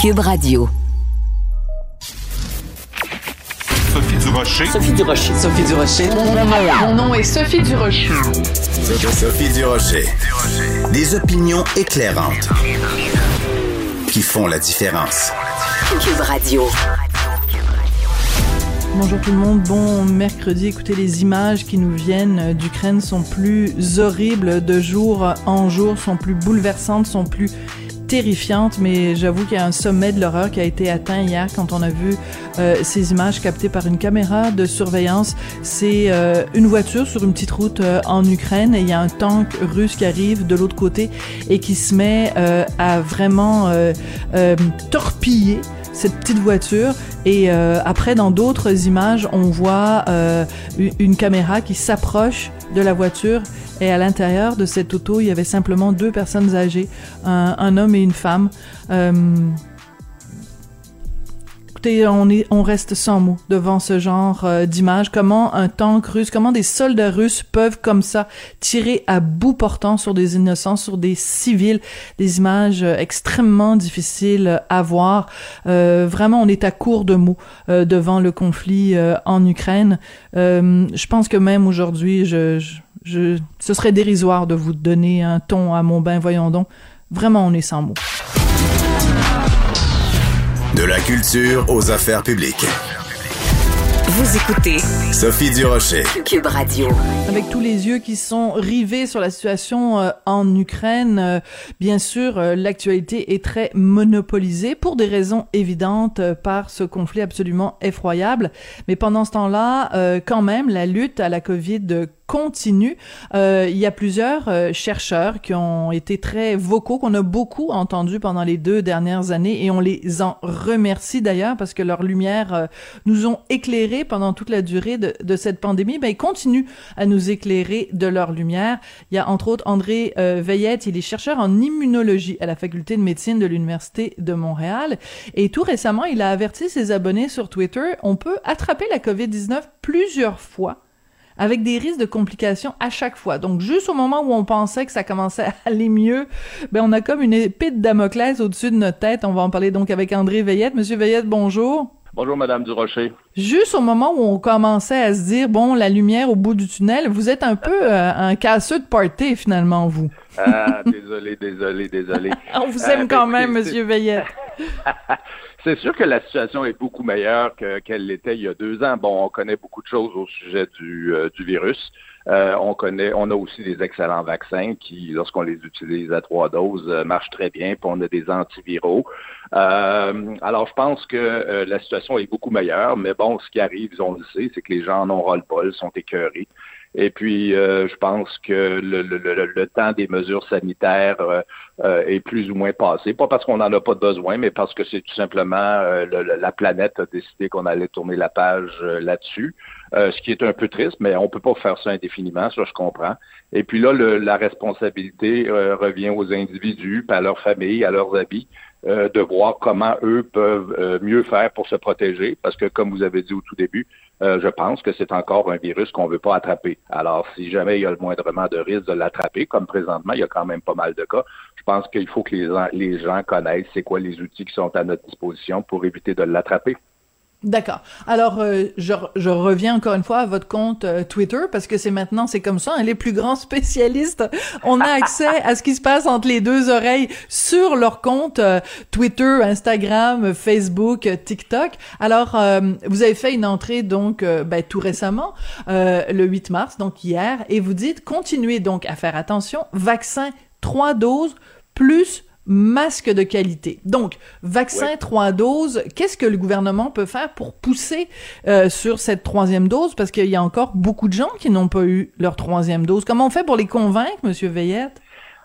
Cube Radio. Sophie Durocher. Sophie Durocher. Sophie Durocher. Mon nom est Sophie Durocher. Sophie Durocher. Des opinions éclairantes qui font la différence. Cube Radio. Bonjour tout le monde, bon mercredi. Écoutez, les images qui nous viennent d'Ukraine sont plus horribles de jour en jour, sont plus bouleversantes, sont plus terrifiante, mais j'avoue qu'il y a un sommet de l'horreur qui a été atteint hier quand on a vu euh, ces images captées par une caméra de surveillance. C'est euh, une voiture sur une petite route euh, en Ukraine et il y a un tank russe qui arrive de l'autre côté et qui se met à vraiment torpiller cette petite voiture et après dans d'autres images on voit une caméra qui s'approche de la voiture et à l'intérieur de cette auto, il y avait simplement deux personnes âgées, un, homme et une femme. Euh, écoutez, on, est, on reste sans mots devant ce genre euh, d'image. Comment un tank russe, comment des soldats russes peuvent comme ça tirer à bout portant sur des innocents, sur des civils, des images euh, extrêmement difficiles à voir. vraiment, on est à court de mots devant le conflit en Ukraine. je pense que même aujourd'hui, ce serait dérisoire de vous donner un ton à mon bain, voyons donc. Vraiment, on est sans mots. De la culture aux affaires publiques. Vous écoutez Sophie Durocher, Cube Radio. Avec tous les yeux qui sont rivés sur la situation euh, en Ukraine, euh, bien sûr, euh, l'actualité est très monopolisée pour des raisons évidentes par ce conflit absolument effroyable. Mais pendant ce temps-là, quand même, la lutte à la COVID continue. Euh, il y a plusieurs euh, chercheurs qui ont été très vocaux, qu'on a beaucoup entendus pendant les deux dernières années, et on les en remercie d'ailleurs parce que leurs lumières euh, nous ont éclairés pendant toute la durée de, de cette pandémie. Ben, ils continuent à nous éclairer de leur lumière. Il y a entre autres André Veillette, il est chercheur en immunologie à la faculté de médecine de l'Université de Montréal, et tout récemment, il a averti ses abonnés sur Twitter, on peut attraper la COVID-19 plusieurs fois avec des risques de complications à chaque fois. Donc, juste au moment où on pensait que ça commençait à aller mieux, ben, on a comme une épée de Damoclès au-dessus de notre tête. On va en parler donc avec André Veillette. Monsieur Veillette, bonjour. Bonjour, Madame Durocher. Juste au moment où on commençait à se dire, bon, la lumière au bout du tunnel, vous êtes un peu euh, un casseux de party, finalement, vous. Ah, désolé, désolé, désolé. on vous aime euh, quand même, Monsieur Veillette. C'est sûr que la situation est beaucoup meilleure qu'elle l'était il y a deux ans. Bon, on connaît beaucoup de choses au sujet du, euh, virus. Euh, on connaît, on a aussi des excellents vaccins qui, lorsqu'on les utilise à trois doses, euh, marchent très bien. Puis on a des antiviraux. alors, je pense que la situation est beaucoup meilleure. Mais bon, ce qui arrive, on le sait, c'est que les gens en ont ras le bol, sont écœurés. Et puis, euh, je pense que le, le, le, temps des mesures sanitaires euh, euh, est plus ou moins passé. Pas parce qu'on n'en a pas besoin, mais parce que c'est tout simplement la planète a décidé qu'on allait tourner la page là-dessus. ce qui est un peu triste, mais on peut pas faire ça indéfiniment, ça je comprends. Et puis là, la responsabilité revient aux individus, à leurs familles, à leurs habits. de voir comment eux peuvent mieux faire pour se protéger, parce que comme vous avez dit au tout début, euh, je pense que c'est encore un virus qu'on ne veut pas attraper. Alors, si jamais il y a le moindrement de risque de l'attraper, comme présentement, il y a quand même pas mal de cas, je pense qu'il faut que les, les gens connaissent c'est quoi les outils qui sont à notre disposition pour éviter de l'attraper. D'accord. Alors, euh, je, je, reviens encore une fois à votre compte euh, Twitter parce que c'est maintenant, c'est comme ça. Hein, les plus grands spécialistes, on a accès à ce qui se passe entre les deux oreilles sur leur compte euh, Twitter, Instagram, Facebook, TikTok. Alors, vous avez fait une entrée donc ben, tout récemment, le 8 mars, donc hier, et vous dites continuez donc à faire attention. Vaccin trois doses plus masque de qualité. Donc, vaccin trois doses, qu'est-ce que le gouvernement peut faire pour pousser euh, sur cette troisième dose? Parce qu'il y a encore beaucoup de gens qui n'ont pas eu leur troisième dose. Comment on fait pour les convaincre, Monsieur Veillette?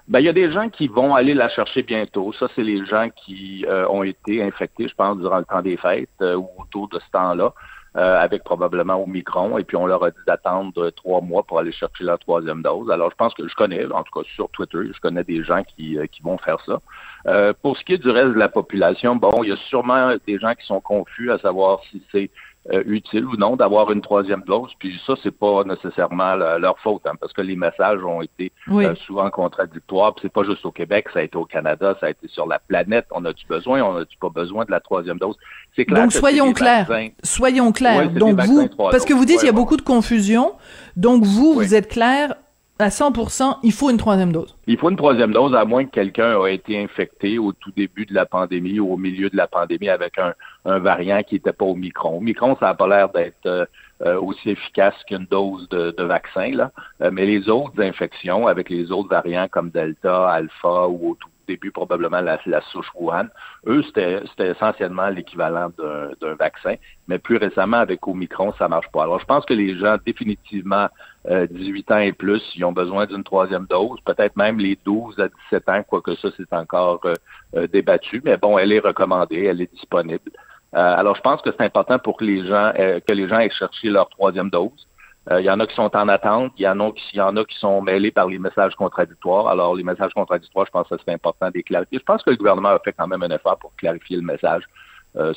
Ben, il y a des gens qui vont aller la chercher bientôt. Ça, c'est les gens qui euh, ont été infectés, je pense, durant le temps des fêtes euh, ou autour de ce temps-là. Euh, avec probablement Omicron, et puis on leur a dit d'attendre trois mois pour aller chercher la troisième dose. Alors, je pense que je connais, en tout cas sur Twitter, je connais des gens qui, euh, qui vont faire ça. Euh, pour ce qui est du reste de la population, bon, il y a sûrement des gens qui sont confus à savoir si c'est euh, utile ou non d'avoir une troisième dose. Puis ça, c'est pas nécessairement leur faute, hein, parce que les messages ont été euh, souvent contradictoires. Puis c'est pas juste au Québec, ça a été au Canada, ça a été sur la planète. On a-tu besoin, on a-tu pas besoin de la troisième dose? C'est clair. Donc soyons clairs. Soyons clairs. Donc vous, parce que vous dites qu'il y a beaucoup de confusion. Donc vous, vous êtes clair à 100%, il faut une troisième dose. Il faut une troisième dose, à moins que quelqu'un ait été infecté au tout début de la pandémie ou au milieu de la pandémie avec un, variant qui n'était pas au micron. Micron, ça n'a pas l'air d'être euh, aussi efficace qu'une dose de, vaccin, là. Euh, mais les autres infections avec les autres variants comme Delta, Alpha ou au tout début probablement la, souche Wuhan, eux, c'était essentiellement l'équivalent d'un vaccin. Mais plus récemment, avec Omicron, ça marche pas. Alors, je pense que les gens, définitivement, 18 euh, ans et plus, ils ont besoin d'une troisième dose, peut-être même les 12 à 17 ans, quoique ça, c'est encore euh, euh, débattu. Mais bon, elle est recommandée, elle est disponible. alors, je pense que c'est important pour que les gens, que les gens aient cherché leur troisième dose. Il y en a qui sont en attente, il y en a qui, y en a qui sont mêlés par les messages contradictoires. Alors, les messages contradictoires, je pense que c'est important de les clarifier. Je pense que le gouvernement a fait quand même un effort pour clarifier le message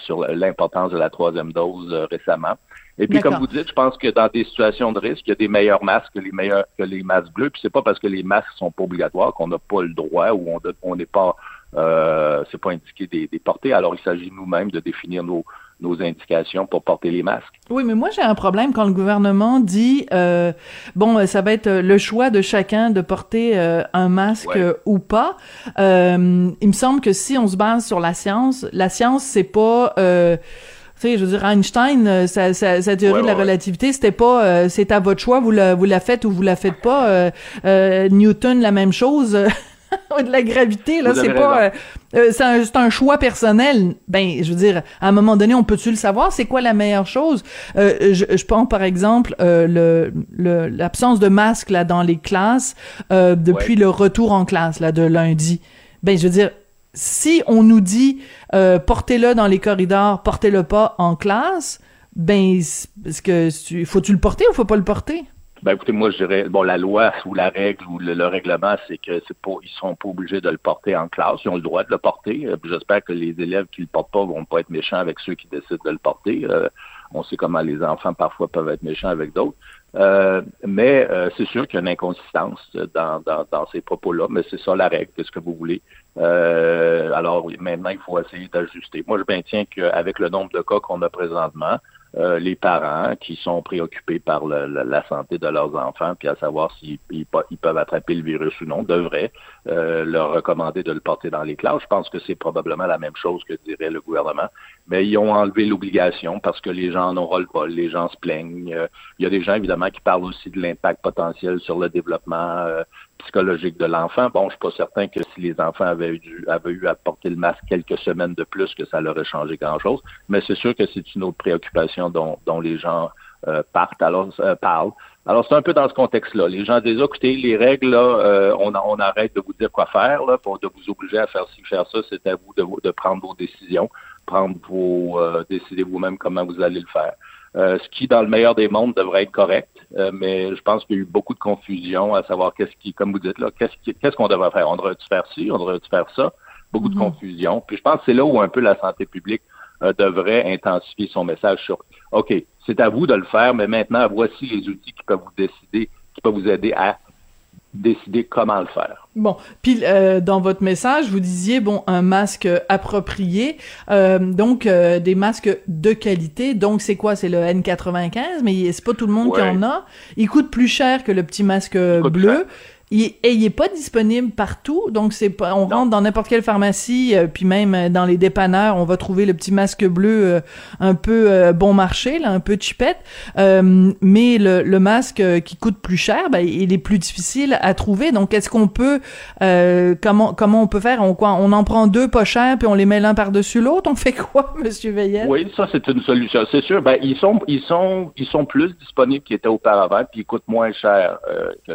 sur l'importance de la troisième dose récemment. Et puis, comme vous dites, je pense que dans des situations de risque, il y a des meilleurs masques que les meilleurs que les masques bleus. Puis c'est pas parce que les masques sont pas obligatoires qu'on n'a pas le droit ou on n'est pas euh, c'est pas indiqué des, des portées. Alors il s'agit nous-mêmes de définir nos nos indications pour porter les masques. Oui, mais moi j'ai un problème quand le gouvernement dit euh, bon, ça va être le choix de chacun de porter euh, un masque ou pas. Euh, il me semble que si on se base sur la science, la science c'est pas euh, tu sais, je veux dire, Einstein, euh, sa, sa, théorie de la relativité, c'était pas, euh, c'est à votre choix, vous la, vous la faites ou vous la faites pas. Euh, Newton, la même chose. de la gravité, là, c'est pas, c'est un, un, choix personnel. Ben, je veux dire, à un moment donné, on peut-tu le savoir C'est quoi la meilleure chose? Je, je pense par exemple le l'absence de masque là dans les classes depuis le retour en classe là de lundi. Ben, je veux dire, si on nous dit euh, portez-le dans les corridors, portez-le pas en classe, ben est-ce que faut-tu le porter ou faut pas le porter? Ben écoutez, moi je dirais bon la loi ou la règle ou le, règlement, c'est que c'est pas ils sont pas obligés de le porter en classe, ils ont le droit de le porter. Euh, j'espère que les élèves qui le portent pas vont pas être méchants avec ceux qui décident de le porter. Euh, on sait comment les enfants parfois peuvent être méchants avec d'autres. mais c'est sûr qu'il y a une inconsistance dans, dans, dans ces propos-là, mais c'est ça la règle, qu'est-ce que vous voulez. Euh, alors maintenant, il faut essayer d'ajuster. Moi, je maintiens qu'avec le nombre de cas qu'on a présentement, euh, les parents qui sont préoccupés par la santé de leurs enfants, puis à savoir s'ils peuvent attraper le virus ou non, devraient euh, leur recommander de le porter dans les classes. Je pense que c'est probablement la même chose que dirait le gouvernement, mais ils ont enlevé l'obligation parce que les gens en auront le bol, les gens se plaignent. il y a des gens évidemment qui parlent aussi de l'impact potentiel sur le développement psychologique de l'enfant. Bon, je suis pas certain que si les enfants avaient eu, avaient eu à porter le masque quelques semaines de plus, que ça leur aurait changé grand-chose. Mais c'est sûr que c'est une autre préoccupation dont, dont les gens euh, partent, alors, euh, parlent. Alors, c'est un peu dans ce contexte-là. Les gens disent, écoutez, les règles, là, euh, on, on, arrête de vous dire quoi faire, là, pour de vous obliger à faire ci, faire ça. C'est à vous de, de, prendre vos décisions, prendre vos, décider vous-même comment vous allez le faire. Ce qui, dans le meilleur des mondes, devrait être correct. Euh, mais je pense qu'il y a eu beaucoup de confusion à savoir qu'est-ce qui, comme vous dites là, qu'est-ce qu'on devrait faire? On devrait-tu faire ci? On devrait-tu faire ça? Beaucoup de mhm. confusion. Puis je pense que c'est là où un peu la santé publique euh, devrait intensifier son message sur OK, c'est à vous de le faire, mais maintenant, voici les outils qui peuvent vous décider, qui peuvent vous aider à décider comment le faire. Bon, puis euh, dans votre message, vous disiez bon un masque approprié, euh, donc euh, des masques de qualité. Donc c'est quoi? C'est le N95, mais c'est pas tout le monde qui en a. Il coûte plus cher que le petit masque bleu. Et il est pas disponible partout, donc c'est pas. On rentre dans n'importe quelle pharmacie, euh, puis même euh, dans les dépanneurs, on va trouver le petit masque bleu euh, un peu bon marché, là, un peu chipette. mais le, le, masque qui coûte plus cher, ben, il est plus difficile à trouver. Donc, est-ce qu'on peut, comment comment on peut faire? On quoi? On en prend deux pas chers, puis on les met l'un par dessus l'autre? On fait quoi, Monsieur Veillet Oui, ça c'est une solution, c'est sûr. Ben, ils sont ils sont ils sont plus disponibles qu'ils étaient auparavant, puis ils coûtent moins cher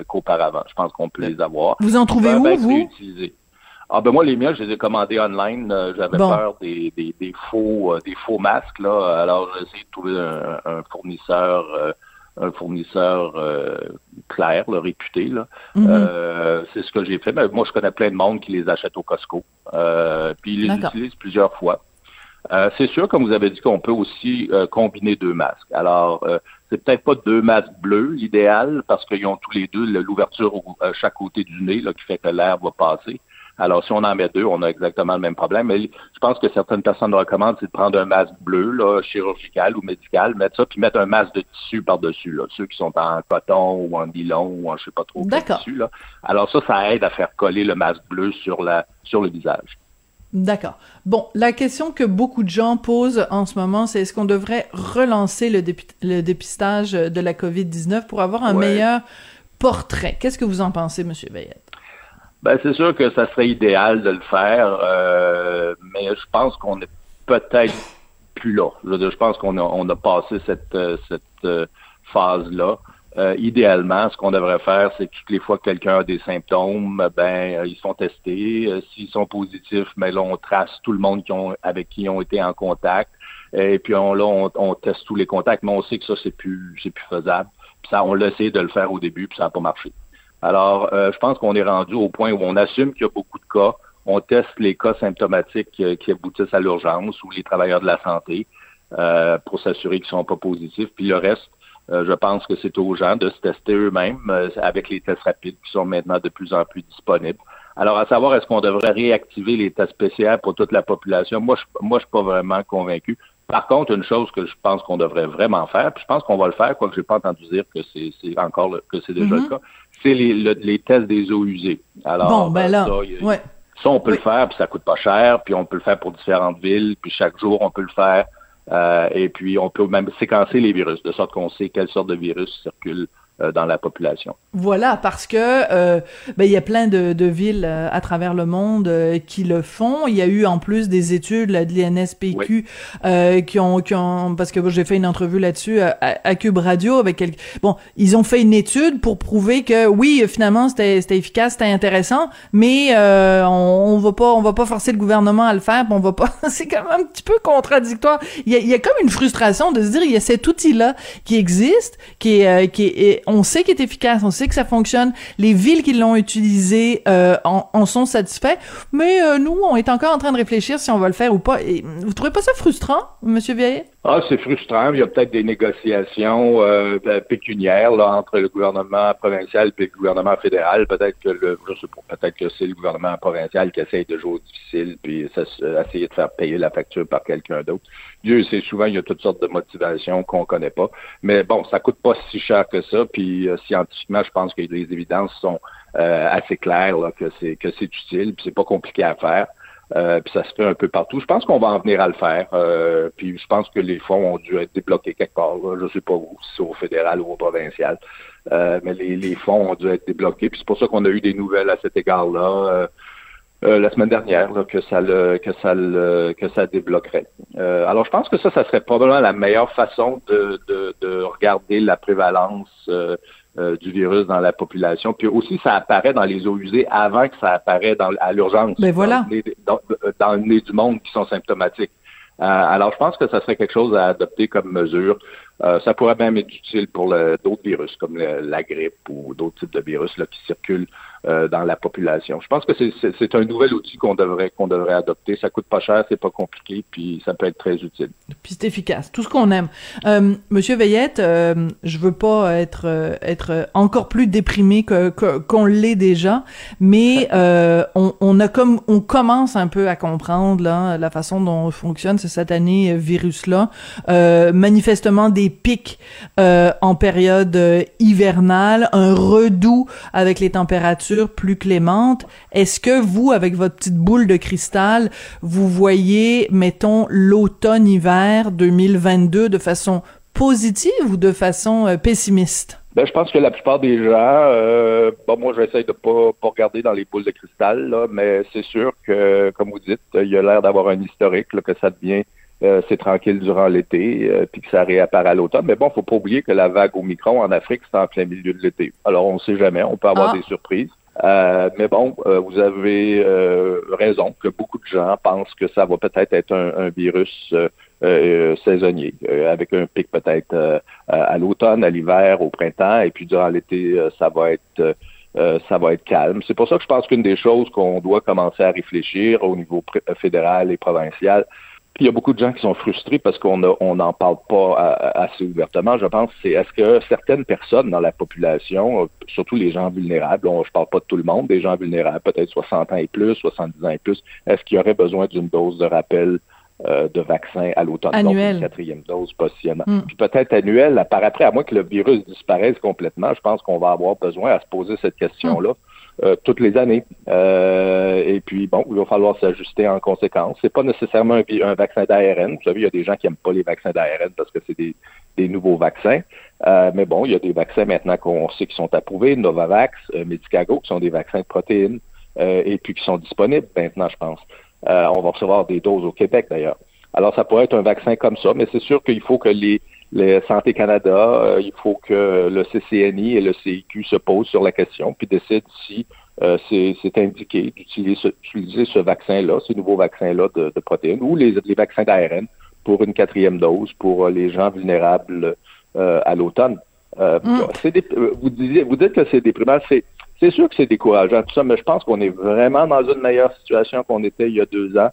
qu'auparavant. Je pense qu'on on peut les avoir. Vous en trouvez où, vous? Ah ben moi les miens, je les ai commandés online. Euh, j'avais peur des, des, des faux euh, des faux masques là. Alors j'ai essayé de trouver un, fournisseur euh, un fournisseur clair, réputé. Là. Mm-hmm. c'est ce que j'ai fait. Mais moi, je connais plein de monde qui les achète au Costco. puis ils les utilisent plusieurs fois. Euh, c'est sûr, comme vous avez dit, qu'on peut aussi euh, combiner deux masques. Alors, euh, c'est peut-être pas deux masques bleus, l'idéal, parce qu'ils ont tous les deux l'ouverture à chaque côté du nez, là, qui fait que l'air va passer. Alors, si on en met deux, on a exactement le même problème. Mais je pense que certaines personnes recommandent, c'est de prendre un masque bleu, là, chirurgical ou médical, mettre ça, puis mettre un masque de tissu par-dessus, là, ceux qui sont en coton ou en nylon ou en je sais pas trop quel tissu. Là. Alors ça, ça aide à faire coller le masque bleu sur la sur le visage. D'accord. Bon, la question que beaucoup de gens posent en ce moment, c'est est-ce qu'on devrait relancer le, le, dépistage de la COVID-19 pour avoir un meilleur portrait? Qu'est-ce que vous en pensez, Monsieur Veillette? Ben, c'est sûr que ça serait idéal de le faire, euh, mais je pense qu'on est peut-être plus là. Je, pense qu'on a, on a passé cette, euh, cette euh, phase-là. Euh, idéalement, ce qu'on devrait faire, c'est que toutes les fois que quelqu'un a des symptômes, ben euh, ils sont testés. Euh, s'ils sont positifs, mais ben, là, on trace tout le monde avec qui ils ont été en contact. Et puis on, là, on, teste tous les contacts, mais on sait que ça, c'est plus c'est plus faisable. Puis ça, on l'a essayé de le faire au début, puis ça n'a pas marché. Alors, je pense qu'on est rendu au point où on assume qu'il y a beaucoup de cas. On teste les cas symptomatiques qui aboutissent à l'urgence ou les travailleurs de la santé pour s'assurer qu'ils sont pas positifs. Puis le reste, euh, je pense que c'est aux gens de se tester eux-mêmes euh, avec les tests rapides qui sont maintenant de plus en plus disponibles. Alors, à savoir, est-ce qu'on devrait réactiver les tests spéciaux pour toute la population? Moi, je, moi, je suis pas vraiment convaincu. Par contre, une chose que je pense qu'on devrait vraiment faire, puis je pense qu'on va le faire, quoique j'ai pas entendu dire que c'est encore que c'est déjà le mm-hmm. cas, c'est les, les tests des eaux usées. Alors, bon, ben là, ça, on peut le faire, puis ça coûte pas cher, puis on peut le faire pour différentes villes, puis chaque jour, on peut le faire euh, et puis, on peut même séquencer les virus, de sorte qu'on sait quelle sorte de virus circule euh, dans la population. Voilà, parce que euh, ben, il y a plein de, de villes euh, à travers le monde euh, qui le font. Il y a eu en plus des études là, de l'INSPQ qui, ont, qui ont parce que j'ai fait une entrevue là-dessus à, à, Cube Radio avec quelques bon, ils ont fait une étude pour prouver que oui, finalement c'était efficace, c'était intéressant, mais on, on va pas on va pas forcer le gouvernement à le faire, on va pas. C'est quand même un petit peu contradictoire. Il y a, il y a comme une frustration de se dire il y a cet outil là qui existe, qui est qui est on sait qu'il est efficace, on sait que ça fonctionne. Les villes qui l'ont utilisé euh, en, sont satisfaits, mais euh, nous, on est encore en train de réfléchir si on va le faire ou pas. Et, vous trouvez pas ça frustrant, Monsieur Vieillet? Ah, c'est frustrant. Il y a peut-être des négociations euh, ben, pécuniaires là, entre le gouvernement provincial et le gouvernement fédéral. Peut-être que le, peut-être que c'est le gouvernement provincial qui essaye de jouer difficile puis essayer de faire payer la facture par quelqu'un d'autre. Dieu sait souvent il y a toutes sortes de motivations qu'on connaît pas. Mais bon, ça coûte pas si cher que ça. Puis euh, scientifiquement, je pense que les évidences sont euh, assez claires là, que c'est que c'est utile. Puis c'est pas compliqué à faire. Euh, puis ça se fait un peu partout. Je pense qu'on va en venir à le faire. Euh, puis je pense que les fonds ont dû être débloqués quelque part. Je ne sais pas où, si c'est au fédéral ou au provincial. Euh, mais les, fonds ont dû être débloqués. Puis c'est pour ça qu'on a eu des nouvelles à cet égard-là. La semaine dernière que ça le, que ça le, que ça débloquerait. alors je pense que ça, ça serait probablement la meilleure façon de, de, de regarder la prévalence euh, du virus dans la population. Puis aussi, ça apparaît dans les eaux usées avant que ça apparaît dans, à l'urgence. Ben voilà. Dans, le nez du monde qui sont symptomatiques. Euh, alors, je pense que ça serait quelque chose à adopter comme mesure. Euh, ça pourrait même être utile pour d'autres virus, comme la grippe ou d'autres types de virus là, qui circulent euh, dans la population. Je pense que c'est un nouvel outil qu'on devrait qu'on devrait adopter. Ça coûte pas cher, c'est pas compliqué, puis ça peut être très utile. Puis c'est efficace, tout ce qu'on aime. Euh, Monsieur Veillette, euh, je veux pas être euh, être encore plus déprimé que qu'on l'est déjà, mais on, on, a comme on commence un peu à comprendre là la façon dont fonctionne ce satané virus là. manifestement des pics en période hivernale, un redout avec les températures plus clémente. Est-ce que vous, avec votre petite boule de cristal, vous voyez, mettons, l'automne-hiver 2022 de façon positive ou de façon euh, pessimiste? Ben, je pense que la plupart des gens, euh, bon, moi, j'essaie de pas, pas regarder dans les boules de cristal, là, mais c'est sûr que, comme vous dites, il y a l'air d'avoir un historique, que ça devient, euh, c'est tranquille durant l'été, puis que ça réapparaît à l'automne. Mais bon, faut pas oublier que la vague au micron en Afrique, c'est en plein milieu de l'été. Alors, on sait jamais, on peut avoir ah. des surprises. Euh, mais bon, euh, vous avez euh, raison que beaucoup de gens pensent que ça va peut-être être un, virus saisonnier, avec un pic peut-être à l'automne, à l'hiver, au printemps, et puis durant l'été, ça va être ça va être calme. C'est pour ça que je pense qu'une des choses qu'on doit commencer à réfléchir au niveau fédéral et provincial, il y a beaucoup de gens qui sont frustrés parce qu'on n'en parle pas assez ouvertement. Je pense c'est est-ce que certaines personnes dans la population, surtout les gens vulnérables, on, je parle pas de tout le monde, des gens vulnérables, peut-être 60 ans et plus, 70 ans et plus, est-ce qu'il y aurait besoin d'une dose de rappel euh, de vaccin à l'automne? Donc, une quatrième dose possiblement. Mm. Puis peut-être annuel, par après, à moins que le virus disparaisse complètement, je pense qu'on va avoir besoin à se poser cette question-là. Mm. Euh, toutes les années. Euh, et puis, bon, il va falloir s'ajuster en conséquence. C'est pas nécessairement un, vaccin d'ARN. Vous savez, il y a des gens qui n'aiment pas les vaccins d'ARN parce que c'est des, des, nouveaux vaccins. Euh, mais bon, il y a des vaccins maintenant qu'on sait qui sont approuvés, Novavax, Medicago, qui sont des vaccins de protéines, et puis qui sont disponibles maintenant, je pense. on va recevoir des doses au Québec, d'ailleurs. Alors, ça pourrait être un vaccin comme ça, mais c'est sûr qu'il faut que les, les Santé Canada, euh, il faut que le CCNI et le CIQ se posent sur la question puis décident si euh, c'est indiqué d'utiliser ce, vaccin-là, ce nouveau vaccin-là de, protéines ou les, vaccins d'ARN pour une quatrième dose pour les gens vulnérables euh, à l'automne. Mm. vous, vous dites que c'est déprimant. C'est sûr que c'est décourageant, tout ça, mais je pense qu'on est vraiment dans une meilleure situation qu'on était il y a deux ans.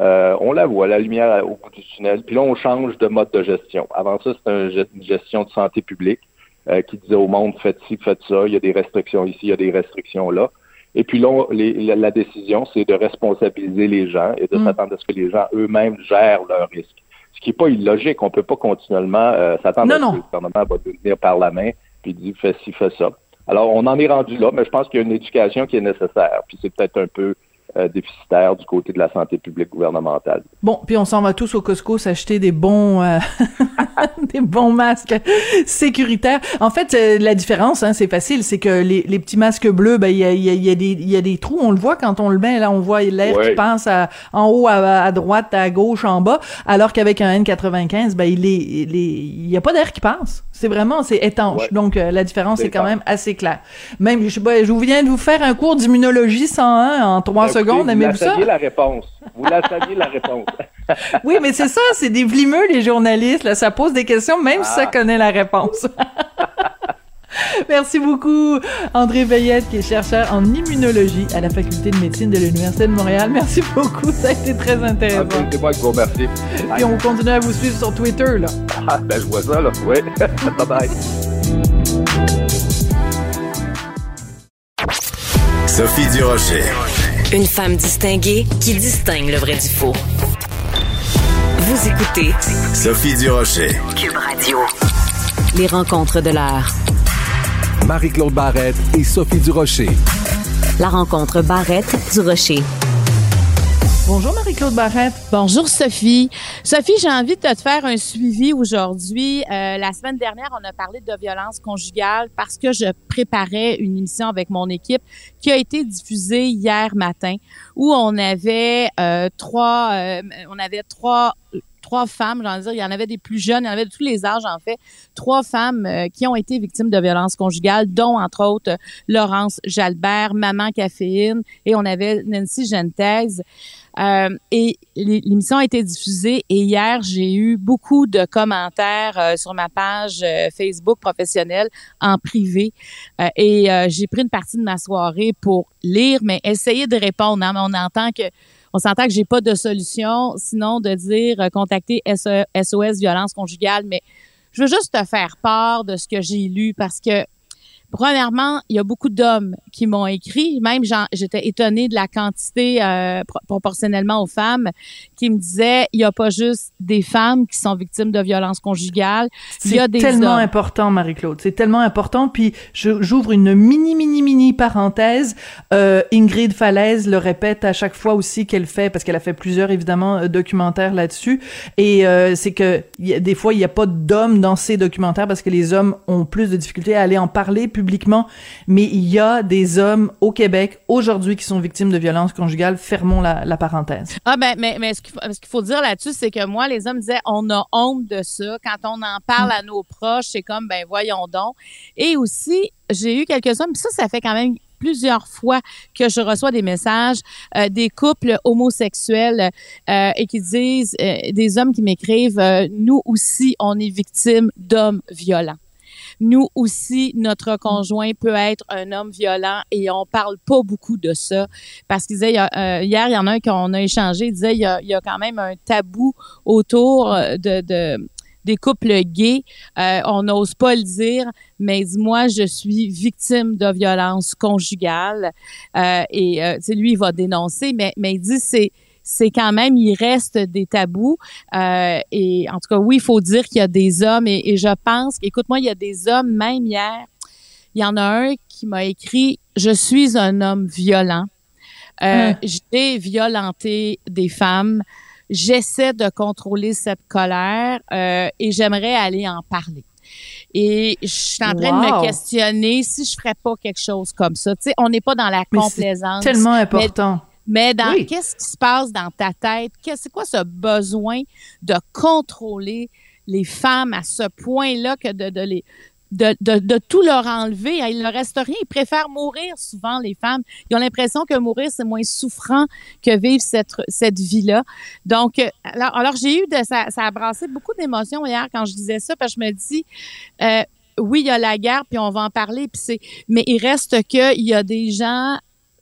Euh, on la voit, la lumière au bout du tunnel. Puis là, on change de mode de gestion. Avant ça, c'était une gestion de santé publique euh, qui disait au monde, faites ci, faites ça, il y a des restrictions ici, il y a des restrictions là. Et puis là, la, décision, c'est de responsabiliser les gens et de mm. s'attendre à ce que les gens eux-mêmes gèrent leurs risques. Ce qui n'est pas illogique. On ne peut pas continuellement euh, s'attendre à ce que le gouvernement va devenir par la main puis dire fais ci, fais ça. Alors, on en est rendu là, mais je pense qu'il y a une éducation qui est nécessaire. Puis c'est peut-être un peu euh, déficitaire du côté de la santé publique gouvernementale. Bon, puis on s'en va tous au Costco s'acheter des bons euh, des bons masques sécuritaires. En fait, euh, la différence, hein, c'est facile, c'est que les, les, petits masques bleus, ben il y a, y, a, y, a des, y a des trous, on le voit quand on le met, là on voit l'air qui passe à, en haut, à, droite, à gauche, en bas, alors qu'avec un N95, ben il est, il, il y a pas d'air qui passe. C'est vraiment, c'est étanche. Donc, la différence est quand même assez claire. Même, je sais pas, je viens de vous faire un cours d'immunologie 101 en trois secondes secondes, aimez-vous ça? Vous la réponse. Vous la saviez la réponse. oui, mais c'est ça, c'est des vlimeux, les journalistes. Là, ça pose des questions, même si ça ah. connaît la réponse. Merci beaucoup, André Veillette, qui est chercheur en immunologie à la Faculté de médecine de l'Université de Montréal. Merci beaucoup, ça a été très intéressant. Ah, c'est moi qui vous remercie. Et on continue à vous suivre sur Twitter, là. Ah, ben je vois ça, là. Oui. Bye-bye. Sophie Durocher. Une femme distinguée qui distingue le vrai du faux. Vous écoutez Sophie Durocher. Cube Radio. Les rencontres de l'heure. Marie-Claude Barrette et Sophie Durocher. La rencontre Barrette-Durocher. Bonjour Marie-Claude Barrette. Bonjour Sophie. Sophie, j'ai envie de te faire un suivi aujourd'hui. Euh, la semaine dernière, on a parlé de violence conjugale parce que je préparais une émission avec mon équipe qui a été diffusée hier matin où on avait euh, trois, euh, on avait trois trois femmes, j'en dire, il y en avait des plus jeunes, il y en avait de tous les âges en fait, trois femmes qui ont été victimes de violences conjugales, dont entre autres Laurence Jalbert, Maman Caféine, et on avait Nancy Gentez. Euh, et l'émission a été diffusée et hier, j'ai eu beaucoup de commentaires euh, sur ma page euh, Facebook professionnelle en privé et j'ai pris une partie de ma soirée pour lire, mais essayer de répondre. Hein, on entend que on s'entend que j'ai pas de solution, sinon de dire contacter SOS violence conjugale, mais je veux juste te faire part de ce que j'ai lu parce que Premièrement, il y a beaucoup d'hommes qui m'ont écrit. Même j'étais étonnée de la quantité euh, proportionnellement aux femmes qui me disaient il y a pas juste des femmes qui sont victimes de violences conjugales. Des tellement important, Marie-Claude. C'est tellement important. Puis j'ouvre une mini mini mini parenthèse. Euh, Ingrid Falaise le répète à chaque fois aussi qu'elle fait parce qu'elle a fait plusieurs évidemment euh, documentaires là-dessus. Et euh, c'est que y a, des fois il n'y a pas d'hommes dans ces documentaires parce que les hommes ont plus de difficultés à aller en parler publiquement, mais il y a des hommes au Québec aujourd'hui qui sont victimes de violences conjugales. Fermons la, parenthèse. Ah ben, mais, ce qu'il faut, dire là-dessus, c'est que moi, les hommes disaient, on a honte de ça. Quand on en parle à nos proches, c'est comme, ben voyons donc. Et aussi, j'ai eu quelques hommes, ça, ça fait quand même plusieurs fois que je reçois des messages euh, des couples homosexuels euh, et qui disent euh, des hommes qui m'écrivent nous aussi on est victimes d'hommes violents. Nous aussi, notre conjoint peut être un homme violent et on parle pas beaucoup de ça parce qu'il disait, euh, hier, il y en a un qu'on a échangé, il disait, il y a, y a quand même un tabou autour de, de des couples gays, euh, on n'ose pas le dire, mais dis-moi, je suis victime de violence conjugale. Euh, et lui, il va dénoncer, mais, mais il dit c'est c'est quand même, il reste des tabous. Euh, et en tout cas, oui, il faut dire qu'il y a des hommes. Et, et je pense, écoute-moi, il y a des hommes, même hier, il y en a un qui m'a écrit Je suis un homme violent. Euh, Hein. J'ai violenté des femmes. J'essaie de contrôler cette colère euh, et j'aimerais aller en parler. Et je suis en train de me questionner si je ferais pas quelque chose comme ça. Tu sais, on n'est pas dans la c'est complaisance. Tellement important. Mais dans Oui. qu'est-ce qui se passe dans ta tête? C'est quoi ce besoin de contrôler les femmes à ce point-là que de, de les de, de, de tout leur enlever? Il ne leur reste rien. Ils préfèrent mourir souvent, les femmes. Ils ont l'impression que mourir, c'est moins souffrant que vivre cette, cette vie-là. Donc, euh, alors, alors j'ai eu de ça, ça a brassé beaucoup d'émotions hier quand je disais ça, parce que je me dis, euh, oui, il y a la guerre, puis on va en parler, puis c'est, mais il reste que il y a des gens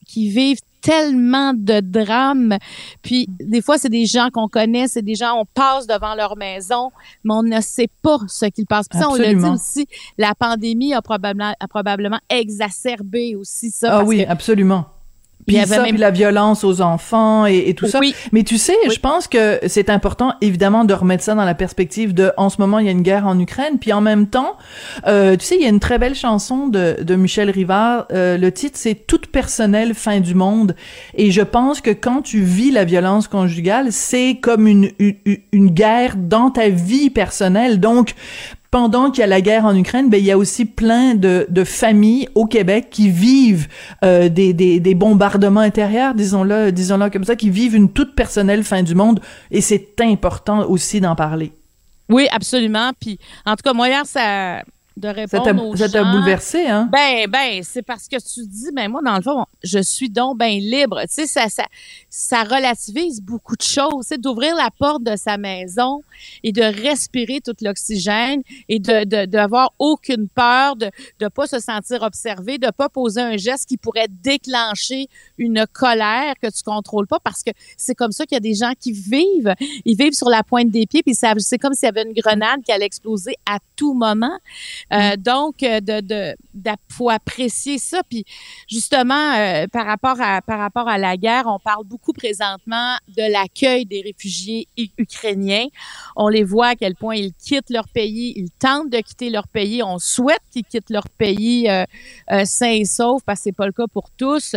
qui vivent tellement de drames. Puis des fois, c'est des gens qu'on connaît, c'est des gens, on passe devant leur maison, mais on ne sait pas ce qu'ils passent. Puis ça, on l'a dit aussi, la pandémie a probablement, a probablement exacerbé aussi ça. Ah oui, que- absolument. Il y Puis avait ça, même- puis la violence aux enfants et, et tout ça. Oui. Mais tu sais, Oui. je pense que c'est important, évidemment, de remettre ça dans la perspective de, en ce moment, il y a une guerre en Ukraine, puis en même temps, euh, tu sais, il y a une très belle chanson de, de Michel Rivard. euh, le titre, c'est Toute personnelle fin du monde. Et je pense que quand tu vis la violence conjugale, c'est comme une, une, une guerre dans ta vie personnelle. Donc, pendant qu'il y a la guerre en Ukraine, ben il y a aussi plein de, familles au Québec qui vivent euh, des bombardements intérieurs, disons-le, disons-le comme ça, qui vivent une toute personnelle fin du monde, et c'est important aussi d'en parler. Oui, absolument. Puis, en tout cas, moi, hier, ça, de répondre aux ça t'a gens- bouleversé, hein? Ben, ben, c'est parce que tu dis, ben moi, dans le fond, je suis donc ben libre. Tu sais, ça, ça, ça relativise beaucoup de choses. C'est d'ouvrir la porte de sa maison et de respirer tout l'oxygène et de, de, d'avoir aucune peur, de, de pas se sentir observé, de pas poser un geste qui pourrait déclencher une colère que tu contrôles pas parce que c'est comme ça qu'il y a des gens qui vivent. Ils vivent sur la pointe des pieds puis c'est comme s'il y avait une grenade qui allait exploser à tout moment. Euh, donc, euh, de, de, d'a- faut apprécier ça. Puis, justement, euh, par rapport à par rapport à la guerre, on parle beaucoup présentement de l'accueil des réfugiés ukrainiens. On les voit à quel point ils quittent leur pays, ils tentent de quitter leur pays. On souhaite qu'ils quittent leur pays euh, euh, sains et saufs parce que c'est pas le cas pour tous.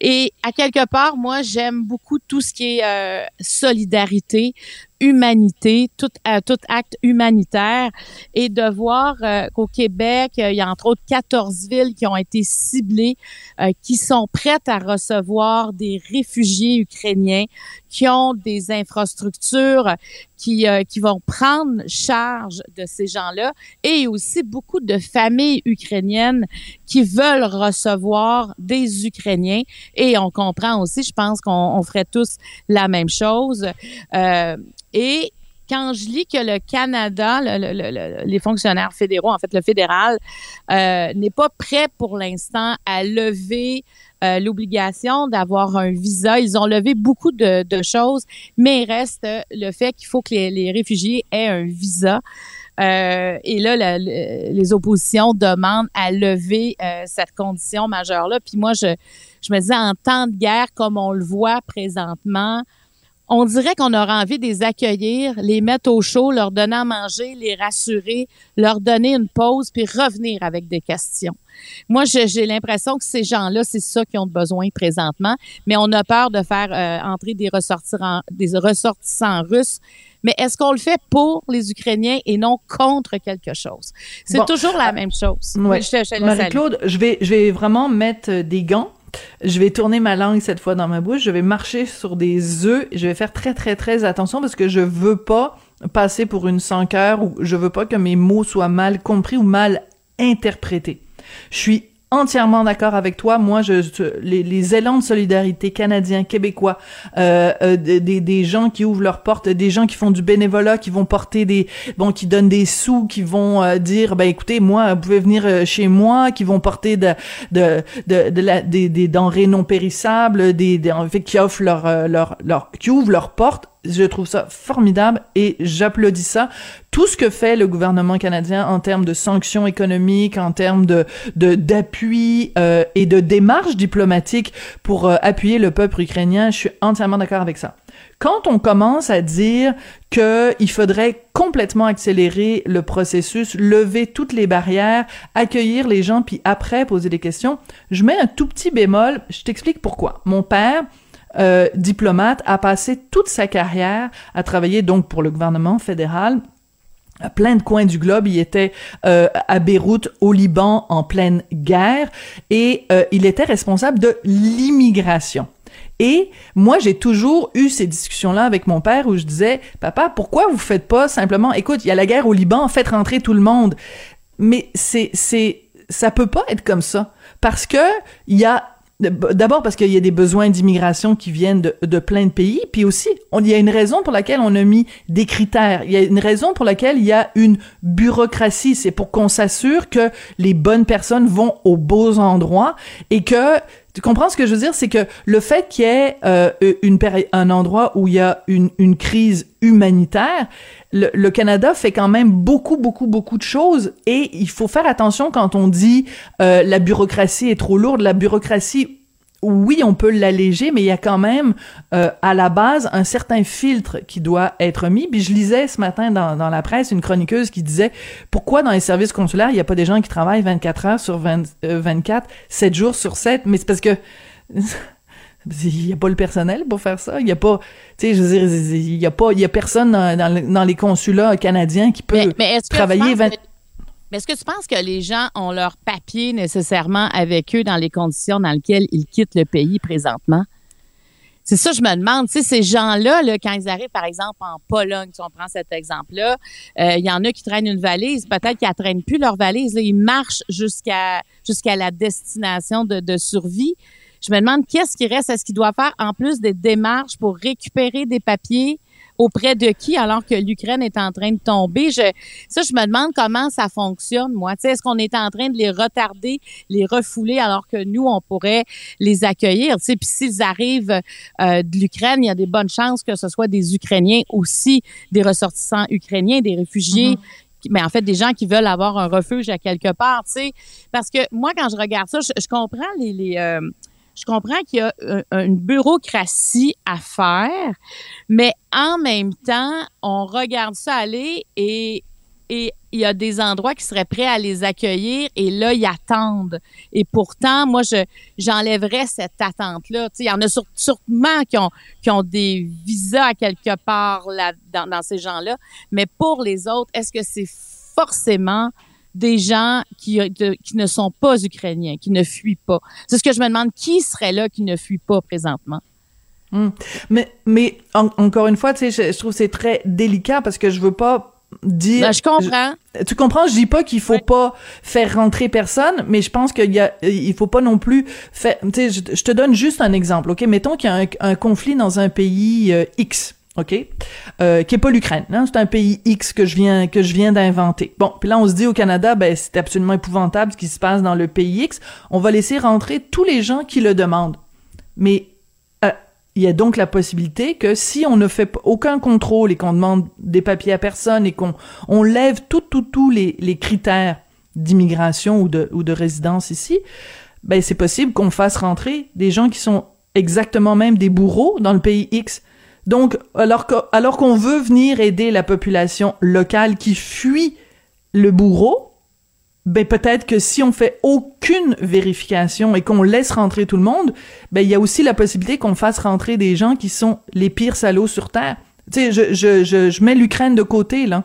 Et à quelque part, moi, j'aime beaucoup tout ce qui est euh, solidarité, humanité, tout, euh, tout acte humanitaire. Et de voir euh, qu'au Québec, il y a entre autres 14 villes qui ont été ciblées, euh, qui sont prêtes à recevoir des réfugiés ukrainiens, qui ont des infrastructures, qui, euh, qui vont prendre charge de ces gens-là et aussi beaucoup de familles ukrainiennes qui veulent recevoir des Ukrainiens et on comprend aussi, je pense qu'on on ferait tous la même chose. Euh, et quand je lis que le Canada, le- le- le- le- les fonctionnaires fédéraux, en fait le fédéral, euh, n'est pas prêt pour l'instant à lever euh, l'obligation d'avoir un visa. Ils ont levé beaucoup de, choses, mais il reste le fait qu'il faut que les, réfugiés aient un visa. Euh, et là, les oppositions demandent à lever cette condition majeure-là. Puis moi, je, je me disais, en temps de guerre, comme on le voit présentement, on dirait qu'on aurait envie de les accueillir, les mettre au chaud, leur donner à manger, les rassurer, leur donner une pause, puis revenir avec des questions. Moi, j'ai l'impression que ces gens-là, c'est ça qu'ils ont besoin présentement, mais on a peur de faire euh, entrer des ressortissants, des ressortissants russes. Mais est-ce qu'on le fait pour les Ukrainiens et non contre quelque chose? C'est Bon, toujours la même chose. Ouais. Marie-Claude, je vais, je vais vraiment mettre euh, des gants. Je vais tourner ma langue cette fois dans ma bouche. Je vais marcher sur des œufs. Je vais faire très, très, très attention parce que je veux pas passer pour une sans cœur ou je veux pas que mes mots soient mal compris ou mal interprétés. Je suis entièrement d'accord avec toi. Moi, je, les, les, élans de solidarité canadiens, québécois, euh, euh, des, des, gens qui ouvrent leurs portes, des gens qui font du bénévolat, qui vont porter des, bon, qui donnent des sous, qui vont euh, dire, ben écoutez, moi, vous pouvez venir euh, chez moi, qui vont porter de, de, de, de la, des, des denrées non périssables, des, des qui offrent leur, leur, leur, qui ouvrent leurs portes je trouve ça formidable et j'applaudis ça. Tout ce que fait le gouvernement canadien en termes de sanctions économiques, en termes de d'appui euh, et de démarches diplomatiques pour euh, appuyer le peuple ukrainien, je suis entièrement d'accord avec ça. Quand on commence à dire qu'il faudrait complètement accélérer le processus, lever toutes les barrières, accueillir les gens, puis après poser des questions, je mets un tout petit bémol. Je t'explique pourquoi. Mon père, euh, diplomate, a passé toute sa carrière à travailler donc pour le gouvernement fédéral à plein de coins du globe. Il était euh, à Beyrouth, au Liban, en pleine guerre, et euh, il était responsable de l'immigration. Et moi, j'ai toujours eu ces discussions-là avec mon père où je disais, papa, pourquoi vous faites pas simplement, écoute, il y a la guerre au Liban, faites rentrer tout le monde. Mais c'est, c'est, ça peut pas être comme ça. Parce que il y a D'abord parce qu'il y a des besoins d'immigration qui viennent de, plein de pays, puis aussi il y a une raison pour laquelle on a mis des critères. Il y a une raison pour laquelle il y a une bureaucratie. C'est pour qu'on s'assure que les bonnes personnes vont aux beaux endroits et que tu comprends ce que je veux dire, c'est que le fait qu'il y ait euh, une un endroit où il y a une, une crise humanitaire, le, le, Canada fait quand même beaucoup, beaucoup, beaucoup de choses et il faut faire attention quand on dit euh, la bureaucratie est trop lourde. La bureaucratie oui, on peut l'alléger, mais il y a quand même euh, à la base un certain filtre qui doit être mis. Puis je lisais ce matin dans, dans la presse une chroniqueuse qui disait pourquoi dans les services consulaires il n'y a pas des gens qui travaillent 24 heures sur 20, 24, 7 jours sur 7, mais c'est parce que il n'y a pas le personnel pour faire ça. Il y a pas, tu sais, je veux dire, il y a pas, il y a personne dans, dans, les consulats canadiens qui peut travailler 20 mais est-ce que tu penses que les gens ont leur papier nécessairement avec eux dans les conditions dans lesquelles ils quittent le pays présentement? C'est ça, je me demande. Tu ces gens-là, là, quand ils arrivent, par exemple, en Pologne, si on prend cet exemple-là, euh, il y en a qui traînent une valise. Peut-être qu'ils ne traînent plus leur valise. ils marchent jusqu'à la destination de, de survie. Je me demande qu'est-ce qui reste? Est-ce qu'ils doivent faire en plus des démarches pour récupérer des papiers? Auprès de qui alors que l'Ukraine est en train de tomber? Je, ça, je me demande comment ça fonctionne, moi. Est-ce qu'on est en train de les retarder, les refouler alors que nous, on pourrait les accueillir? Puis s'ils arrivent euh, de l'Ukraine, il y a des bonnes chances que ce soit des Ukrainiens aussi, des ressortissants ukrainiens, des réfugiés mm-hmm. mais en fait des gens qui veulent avoir un refuge à quelque part, tu sais, parce que moi quand je regarde ça, je, comprends les, les euh, je comprends qu'il y a une bureaucratie à faire, mais en même temps, on regarde ça aller et il y a des endroits qui seraient prêts à les accueillir et là ils attendent. Et pourtant moi je j'enlèverais cette attente là tu sais il y en a sûrement qui ont des visas quelque part dans, ces gens là mais pour les autres est-ce que c'est forcément des gens qui, qui ne sont pas ukrainiens, qui ne fuient pas. C'est ce que je me demande, qui serait là qui ne fuit pas présentement? Hmm. Mais, mais encore une fois, tu sais, je, trouve c'est très délicat parce que je veux pas dire. Ben, je comprends. tu comprends? Je dis pas qu'il faut pas faire rentrer personne, mais je pense qu'il y a, il faut pas non plus faire. Tu sais, je, te donne juste un exemple, ok? Mettons qu'il y a un, un conflit dans un pays euh, X. OK? Euh, qui est pas l'Ukraine. Hein? C'est un pays X que je viens que je viens d'inventer. Bon, puis là on se dit au Canada, ben c'est absolument épouvantable ce qui se passe dans le pays X. On va laisser rentrer tous les gens qui le demandent. Mais euh, il y a donc la possibilité que si on ne fait aucun contrôle et qu'on demande des papiers à personne et qu'on on lève tout tout tous les, les critères d'immigration ou de ou de résidence ici, ben c'est possible qu'on fasse rentrer des gens qui sont exactement même des bourreaux dans le pays X donc, alors qu'on veut venir aider la population locale qui fuit le bourreau, ben peut-être que si on fait aucune vérification et qu'on laisse rentrer tout le monde, ben il y a aussi la possibilité qu'on fasse rentrer des gens qui sont les pires salauds sur terre. Tu sais, je, je, je, je mets l'Ukraine de côté là.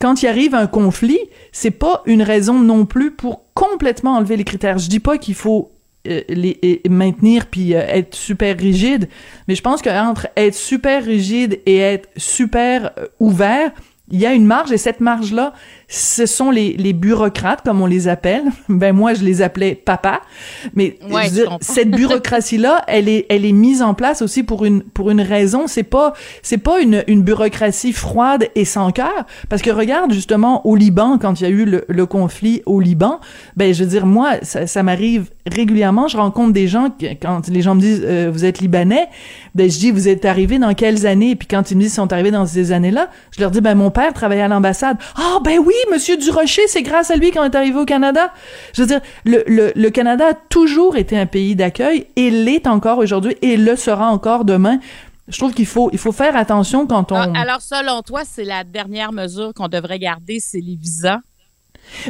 Quand il arrive un conflit, c'est pas une raison non plus pour complètement enlever les critères. Je dis pas qu'il faut euh, les, maintenir puis euh, être super rigide. Mais je pense qu'entre être super rigide et être super euh, ouvert, il y a une marge et cette marge-là, ce sont les, les bureaucrates, comme on les appelle. Ben moi, je les appelais papa. Mais Ouais, je dire, cette bureaucratie-là, elle est, elle est mise en place aussi pour une, pour une raison. C'est pas, c'est pas une, une bureaucratie froide et sans cœur. Parce que regarde justement au Liban, quand il y a eu le, le conflit au Liban, ben je veux dire, moi, ça, ça m'arrive régulièrement. Je rencontre des gens qui- quand les gens me disent euh, vous êtes libanais, ben je dis vous êtes arrivés dans quelles années Puis quand ils me disent ils sont arrivés dans ces années-là, je leur dis ben mon père travaillait à l'ambassade. Ah ben oui, monsieur Durocher, c'est grâce à lui qu'on est arrivé au Canada. Je veux dire le, le, le Canada a toujours été un pays d'accueil et l'est encore aujourd'hui et le sera encore demain. Je trouve qu'il faut il faut faire attention quand on Ah, alors, selon toi, c'est la dernière mesure qu'on devrait garder, c'est les visas?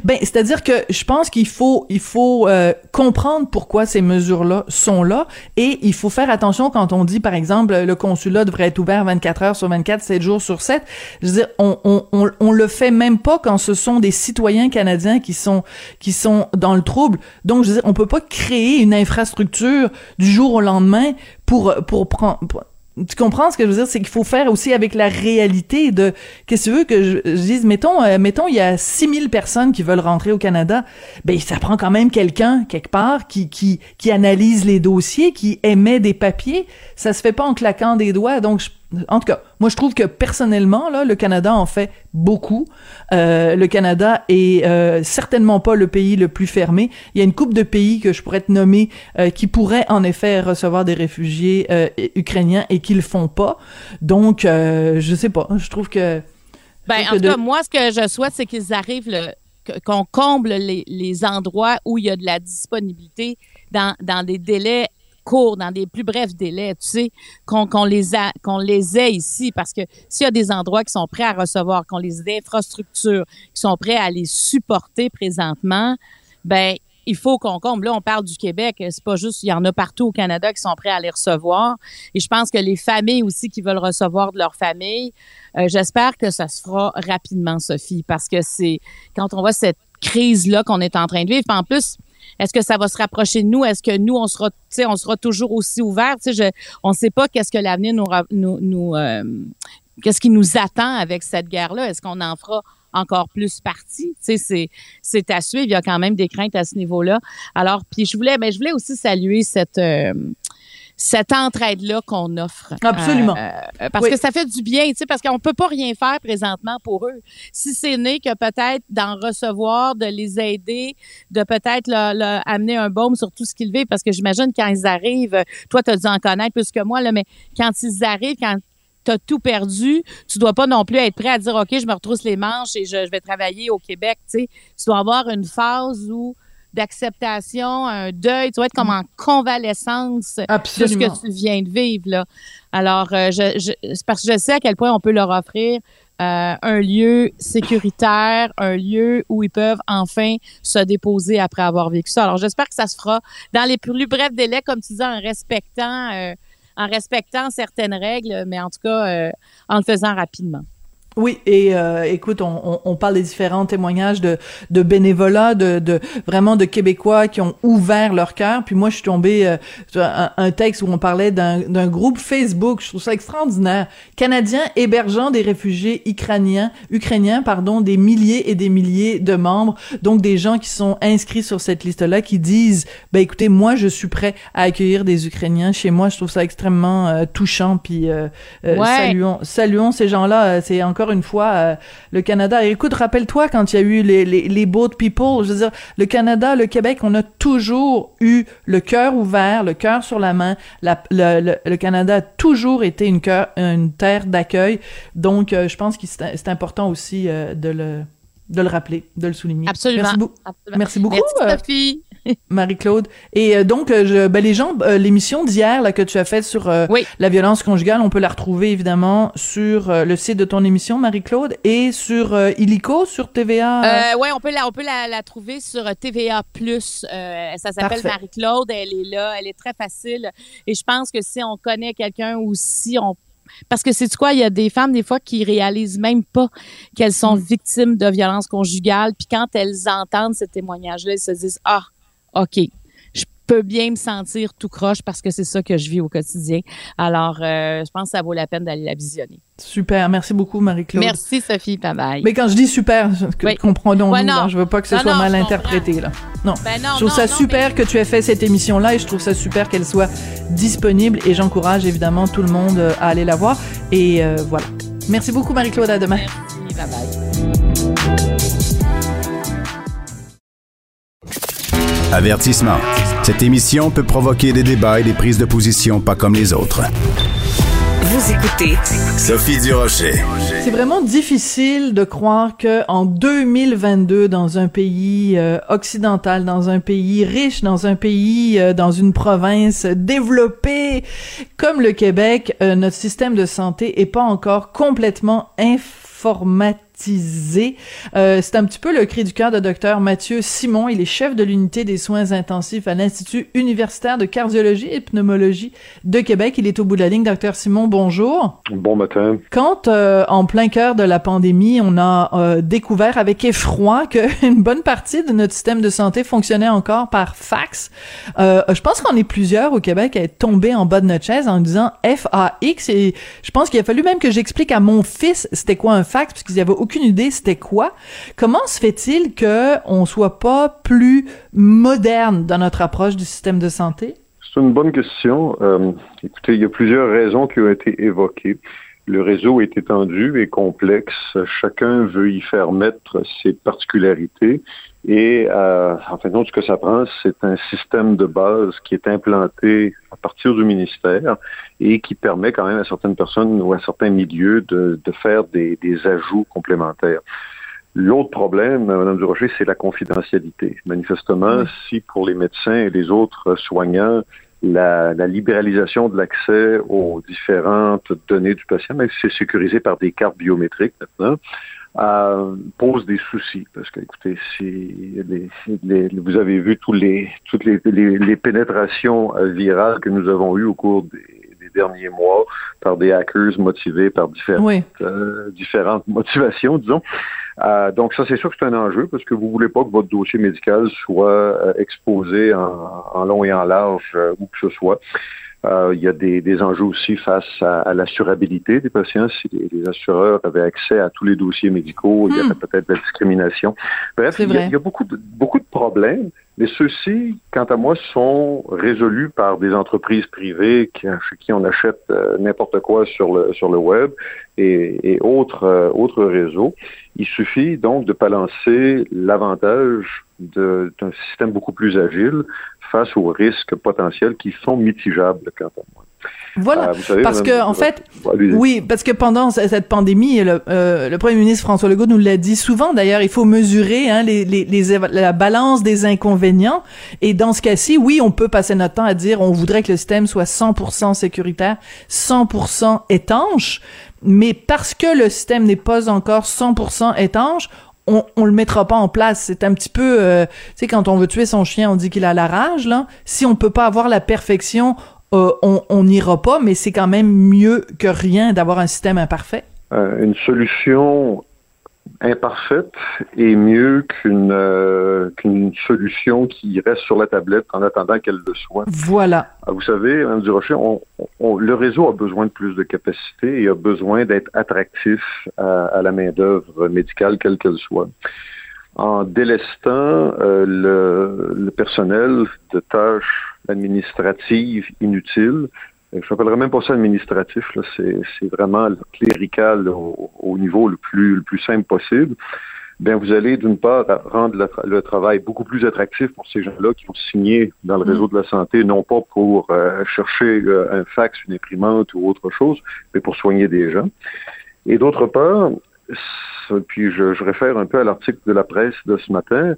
Ben, c'est-à-dire que je pense qu'il faut il faut euh, comprendre pourquoi ces mesures-là sont là et il faut faire attention quand on dit par exemple le consulat devrait être ouvert 24 heures sur 24, 7 jours sur 7. Je veux dire on on on, on le fait même pas quand ce sont des citoyens canadiens qui sont qui sont dans le trouble. Donc je veux dire on peut pas créer une infrastructure du jour au lendemain pour pour prendre pour- tu comprends ce que je veux dire, c'est qu'il faut faire aussi avec la réalité de qu'est-ce que tu veux que je, je dise? Mettons euh, mettons il y a 6000 personnes qui veulent rentrer au Canada, ben ça prend quand même quelqu'un quelque part qui qui qui analyse les dossiers, qui émet des papiers, ça se fait pas en claquant des doigts. Donc je- en tout cas, moi je trouve que personnellement là, le Canada en fait beaucoup. Euh, le Canada est euh, certainement pas le pays le plus fermé. Il y a une coupe de pays que je pourrais te nommer euh, qui pourraient en effet recevoir des réfugiés ukrainiens et qui le font pas. Donc je sais pas, je trouve que Ben, trouve en que tout de- cas, moi, ce que je souhaite, c'est qu'ils arrivent, le- qu'on comble les, les endroits où il y a de la disponibilité dans, dans des délais courts, dans des plus brefs délais, tu sais, qu'on les a, qu'on les ait ici, parce que s'il y a des endroits qui sont prêts à recevoir, qu'on les infrastructures qui sont prêts à les supporter présentement, ben il faut qu'on comble. Là, on parle du Québec. C'est pas juste, il y en a partout au Canada qui sont prêts à les recevoir. Et je pense que les familles aussi qui veulent recevoir de leur famille, euh, j'espère que ça se fera rapidement, Sophie, parce que c'est quand on voit cette crise-là qu'on est en train de vivre. En plus, est-ce que ça va se rapprocher de nous? Est-ce que nous, on sera, on sera toujours aussi ouverts? On ne sait pas qu'est-ce que l'avenir nous, nous, euh, qu'est-ce qui nous attend avec cette guerre-là? Est-ce qu'on en fera encore plus partie? C'est, à suivre. Il y a quand même des craintes à ce niveau-là. Alors, puis je voulais, mais je voulais aussi saluer cette, euh, cette entraide-là qu'on offre. Absolument. Euh, euh, parce Oui. que ça fait du bien, tu sais, parce qu'on peut pas rien faire présentement pour eux. Si c'est né que peut-être d'en recevoir, de les aider, de peut-être leur, leur amener un baume sur tout ce qu'ils vivent, parce que j'imagine quand ils arrivent, toi, tu as dû en connaître plus que moi, là, mais quand ils arrivent, quand tu as tout perdu, tu dois pas non plus être prêt à dire, OK, je me retrousse les manches et je, je vais travailler au Québec, tu sais. Tu dois avoir une phase où d'acceptation, un deuil, tu dois être comme en convalescence de ce que tu viens de vivre là. Alors, euh, je, parce que je sais à quel point on peut leur offrir euh, un lieu sécuritaire, un lieu où ils peuvent enfin se déposer après avoir vécu ça. Alors, j'espère que ça se fera dans les plus brefs délais, comme tu dis, en respectant, euh, en respectant certaines règles, mais en tout cas, euh, en le faisant rapidement. Oui, et euh, écoute, on, on, on parle des différents témoignages de, de bénévolat, de, de vraiment de Québécois qui ont ouvert leur cœur. Puis moi, je suis tombée euh, sur un, un texte où on parlait d'un d'un groupe Facebook. Je trouve ça extraordinaire. Canadiens hébergeant des réfugiés ukrainiens, ukrainiens, pardon, des milliers et des milliers de membres. Donc des gens qui sont inscrits sur cette liste-là, qui disent, ben écoutez, moi, je suis prêt à accueillir des Ukrainiens chez moi. Je trouve ça extrêmement euh, touchant. Puis euh, euh, Ouais. saluons, saluons ces gens-là. Euh, C'est encore une fois euh, le Canada. Et écoute, rappelle-toi quand il y a eu les, les, les boat people, je veux dire, le Canada, le Québec, on a toujours eu le cœur ouvert, le cœur sur la main. La- le, le, le Canada a toujours été une, une terre d'accueil. Donc, euh, je pense que c'est important aussi euh, de le de le rappeler, de le souligner. Absolument. Merci, beau- Absolument. merci beaucoup. Merci, Sophie. Marie-Claude. Et euh, donc, euh, je, ben, les gens, euh, l'émission d'hier là que tu as faite sur euh, Oui. la violence conjugale, on peut la retrouver évidemment sur le site de ton émission, Marie-Claude, et sur Illico, sur TVA. ouais, on peut la, on peut la, la trouver sur TVA Plus. Ça s'appelle. Marie-Claude. Elle est là. Elle est très facile. Et je pense que si on connaît quelqu'un ou si on parce que c'est quoi, il y a des femmes des fois qui réalisent même pas qu'elles sont Mm. victimes de violences conjugales. Puis quand elles entendent ces témoignages-là, elles se disent ah ok, je, peux bien me sentir tout croche parce que c'est ça que je vis au quotidien. Alors, euh, je pense que ça vaut la peine d'aller la visionner. Super, merci beaucoup Marie-Claude. Merci Sophie, bye bye. Mais quand je dis super, Oui. comprenons-nous, Ouais, non. là, je veux pas que ce Non, soit non, mal interprété là. Non. Ben non, je trouve ça super mais- que tu aies fait cette émission-là et je trouve ça super qu'elle soit disponible et j'encourage évidemment tout le monde à aller la voir. Et euh, voilà. Merci beaucoup Marie-Claude, à demain. Merci, bye bye. Avertissement. Cette émission peut provoquer des débats et des prises de position pas comme les autres. Vous écoutez Sophie Durocher. C'est vraiment difficile de croire que en 2022, dans un pays euh, occidental, dans un pays riche, dans un pays, euh, dans une province développée comme le Québec, euh, notre système de santé est pas encore complètement Euh, c'est un petit peu le cri du cœur de docteur Mathieu Simon. Il est chef de l'unité des soins intensifs à l'Institut universitaire de cardiologie et pneumologie de Québec. Il est au bout de la ligne. Docteur Simon, bonjour. Bon matin. Quand, euh, en plein cœur de la pandémie, on a euh, découvert avec effroi qu'une bonne partie de notre système de santé fonctionnait encore par fax, euh, je pense qu'on est plusieurs au Québec à être tombés en bas de notre chaise en disant FAX et je pense qu'il a fallu même que j'explique à mon fils c'était quoi un fax parce qu'ils avaient aucune idée c'était quoi. Comment se fait-il que on soit pas plus moderne dans notre approche du système de santé? C'est une bonne question. Euh, écoutez, il y a plusieurs raisons qui ont été évoquées. Le réseau est étendu et complexe. Chacun veut y faire mettre ses particularités. Et euh, en fin de compte, ce que ça prend, c'est un système de base qui est implanté à partir du ministère et qui permet quand même à certaines personnes ou à certains milieux de, de faire des, des ajouts complémentaires. L'autre problème, Mme Durocher, c'est la confidentialité. Manifestement, Oui. si pour les médecins et les autres soignants, la, la libéralisation de l'accès aux différentes données du patient, même si c'est sécurisé par des cartes biométriques maintenant, euh, pose des soucis. Parce que, écoutez, si les- les- vous avez vu tous les, toutes les, les, pénétrations euh, virales que nous avons eues au cours des derniers mois par des hackers motivés par différents Oui. euh, différentes motivations, disons. Euh, donc ça, c'est sûr que c'est un enjeu parce que vous voulez pas que votre dossier médical soit euh, exposé en, en long et en large où que ce soit. Euh, il y a des, des enjeux aussi face à, à l'assurabilité des patients. Si les, les assureurs avaient accès à tous les dossiers médicaux, il y Hmm. avait peut-être de la discrimination. Bref, il y, a, il y a beaucoup de, beaucoup de problèmes, mais ceux-ci, quant à moi, sont résolus par des entreprises privées qui, chez qui on achète euh, n'importe quoi sur le, sur le web et, et autres, euh, autres réseaux. Il suffit donc de balancer l'avantage d'un système beaucoup plus agile face aux risques potentiels qui sont mitigables, quant à moi. Voilà. Euh, savez, Parce que, en fait. Oui, parce que pendant cette pandémie, le, euh, le premier ministre François Legault nous l'a dit souvent. D'ailleurs, il faut mesurer hein, les, les, les éva- la balance des inconvénients. Et dans ce cas-ci, oui, on peut passer notre temps à dire on voudrait que le système soit 100% sécuritaire, 100% étanche. Mais parce que le système n'est pas encore 100% étanche, on, on le mettra pas en place. C'est un petit peu, euh, tu sais, quand on veut tuer son chien, on dit qu'il a la rage. Là, si on peut pas avoir la perfection, euh, on n'ira pas. Mais c'est quand même mieux que rien d'avoir un système imparfait. Euh, une solution imparfaite est mieux qu'une euh, qu'une solution qui reste sur la tablette en attendant qu'elle le soit. Voilà. Ah, Vous savez, Mme Durocher, on, on- le réseau a besoin de plus de capacité et a besoin d'être attractif à, à la main-d'œuvre médicale, quelle qu'elle soit. En délestant euh, le, le personnel de tâches administratives inutiles, je n'appellerais même pas ça administratif, c'est, vraiment clérical au, au niveau le plus, le plus simple possible. Bien, vous allez d'une part rendre le, tra- le travail beaucoup plus attractif pour ces gens-là qui ont signé dans le Mm. réseau de la santé, non pas pour euh, chercher euh, un fax, une imprimante ou autre chose, mais pour soigner des gens. Et d'autre part, puis je, je réfère un peu à l'article de la presse de ce matin,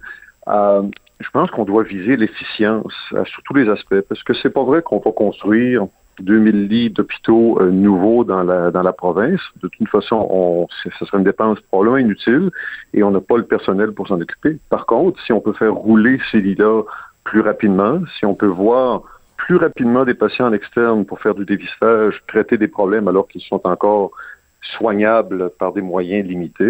euh, je pense qu'on doit viser l'efficience euh, sur tous les aspects, parce que c'est pas vrai qu'on va construire 2000 lits d'hôpitaux euh, nouveaux dans la, dans la province. De toute façon, on, ce serait une dépense probablement inutile et on n'a pas le personnel pour s'en occuper. Par contre, si on peut faire rouler ces lits-là plus rapidement, si on peut voir plus rapidement des patients en externe pour faire du dépistage, traiter des problèmes alors qu'ils sont encore soignables par des moyens limités,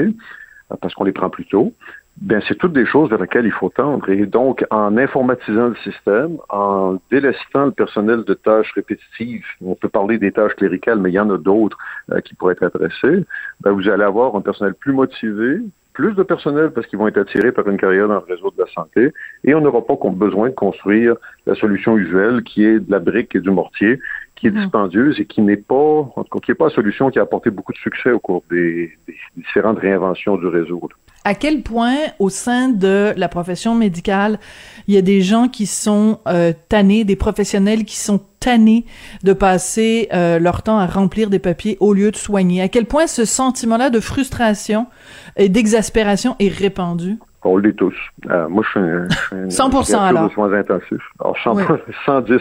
euh, parce qu'on les prend plus tôt, ben c'est toutes des choses vers lesquelles il faut tendre. Et donc, en informatisant le système, en délestant le personnel de tâches répétitives, on peut parler des tâches cléricales, mais il y en a d'autres euh, qui pourraient être adressées, ben vous allez avoir un personnel plus motivé, plus de personnel parce qu'ils vont être attirés par une carrière dans le réseau de la santé, et on n'aura pas besoin de construire la solution usuelle qui est de la brique et du mortier, qui est mmh. dispendieuse et qui n'est pas, en tout cas, qui n'est pas la solution qui a apporté beaucoup de succès au cours des, des différentes réinventions du réseau. Là à quel point au sein de la profession médicale, il y a des gens qui sont euh, tannés, des professionnels qui sont tannés de passer euh, leur temps à remplir des papiers au lieu de soigner? À quel point ce sentiment-là de frustration et d'exaspération est répandu? On l'est tous. Euh, moi, je suis un, 100 alors. de soins intensifs. Alors, 110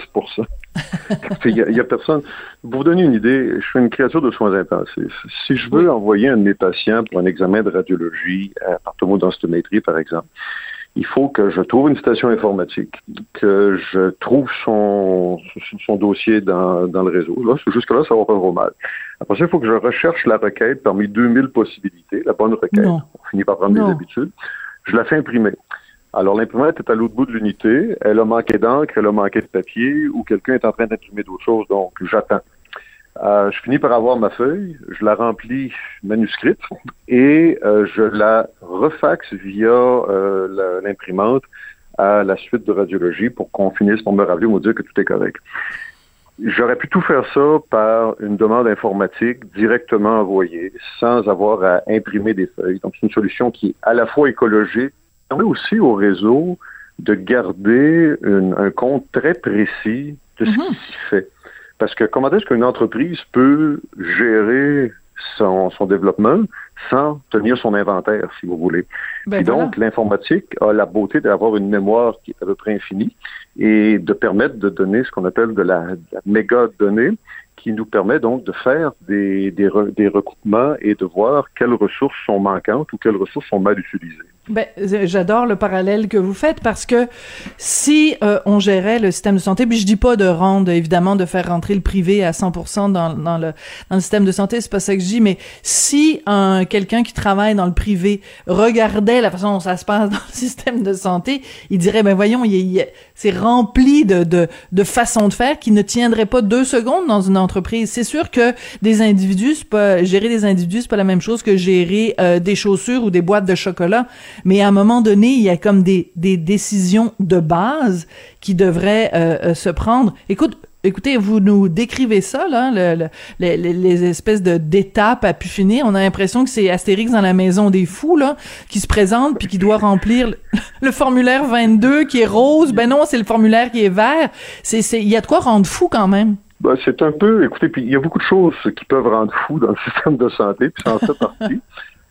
Il n'y a, personne. Pour vous donner une idée, je suis une créature de soins intensifs. Si je veux envoyer un de mes patients pour un examen de radiologie à tomodensitométrie, par exemple, il faut que je trouve une station informatique, que je trouve son, son dossier dans, dans le réseau. Là, jusque-là, ça va pas trop mal. Après ça, il faut que je recherche la requête parmi 2000 possibilités, la bonne requête. On finit par prendre des habitudes. Je la fais imprimer. Alors, l'imprimante est à l'autre bout de l'unité, elle a manqué d'encre, elle a manqué de papier, ou quelqu'un est en train d'imprimer d'autres choses, donc j'attends. Euh, je finis par avoir ma feuille, je la remplis manuscrite et euh, je la refaxe via euh, l'imprimante à la suite de radiologie pour qu'on finisse par me rappeler me dire que tout est correct. J'aurais pu tout faire ça par une demande informatique directement envoyée, sans avoir à imprimer des feuilles. Donc, c'est une solution qui est à la fois écologique, permet aussi au réseau de garder un compte très précis de ce mm-hmm. qui s'y fait. Parce que comment est-ce qu'une entreprise peut gérer son, son, développement sans tenir son inventaire, si vous voulez. Ben donc, l'informatique a la beauté d'avoir une mémoire qui est à peu près infinie et de permettre de donner ce qu'on appelle de la, de la méga donnée qui nous permet donc de faire des, des, des recoupements et de voir quelles ressources sont manquantes ou quelles ressources sont mal utilisées. Ben, j'adore le parallèle que vous faites parce que si euh, on gérait le système de santé, puis je dis pas de rendre évidemment de faire rentrer le privé à 100% dans, dans le dans le système de santé, c'est pas ça que je dis, mais si un quelqu'un qui travaille dans le privé regardait la façon dont ça se passe dans le système de santé, il dirait ben voyons, il, c'est rempli de, de de façons de faire qui ne tiendraient pas deux secondes dans une entreprise. C'est sûr que des individus, pas gérer des individus, c'est pas la même chose que gérer euh, des chaussures ou des boîtes de chocolat mais à un moment donné, il y a comme des, des décisions de base qui devraient euh, euh, se prendre. Écoute, écoutez, vous nous décrivez ça, là, le, les, les, espèces d'étapes à pu finir. On a l'impression que c'est Astérix dans la maison des fous, là, qui se présente puis qui doit remplir le, formulaire 22 qui est rose. Ben non, c'est le formulaire qui est vert. C'est, c'est, il y a de quoi rendre fou quand même. Ben, c'est un peu, écoutez, puis il y a beaucoup de choses qui peuvent rendre fou dans le système de santé, puis ça en fait partie.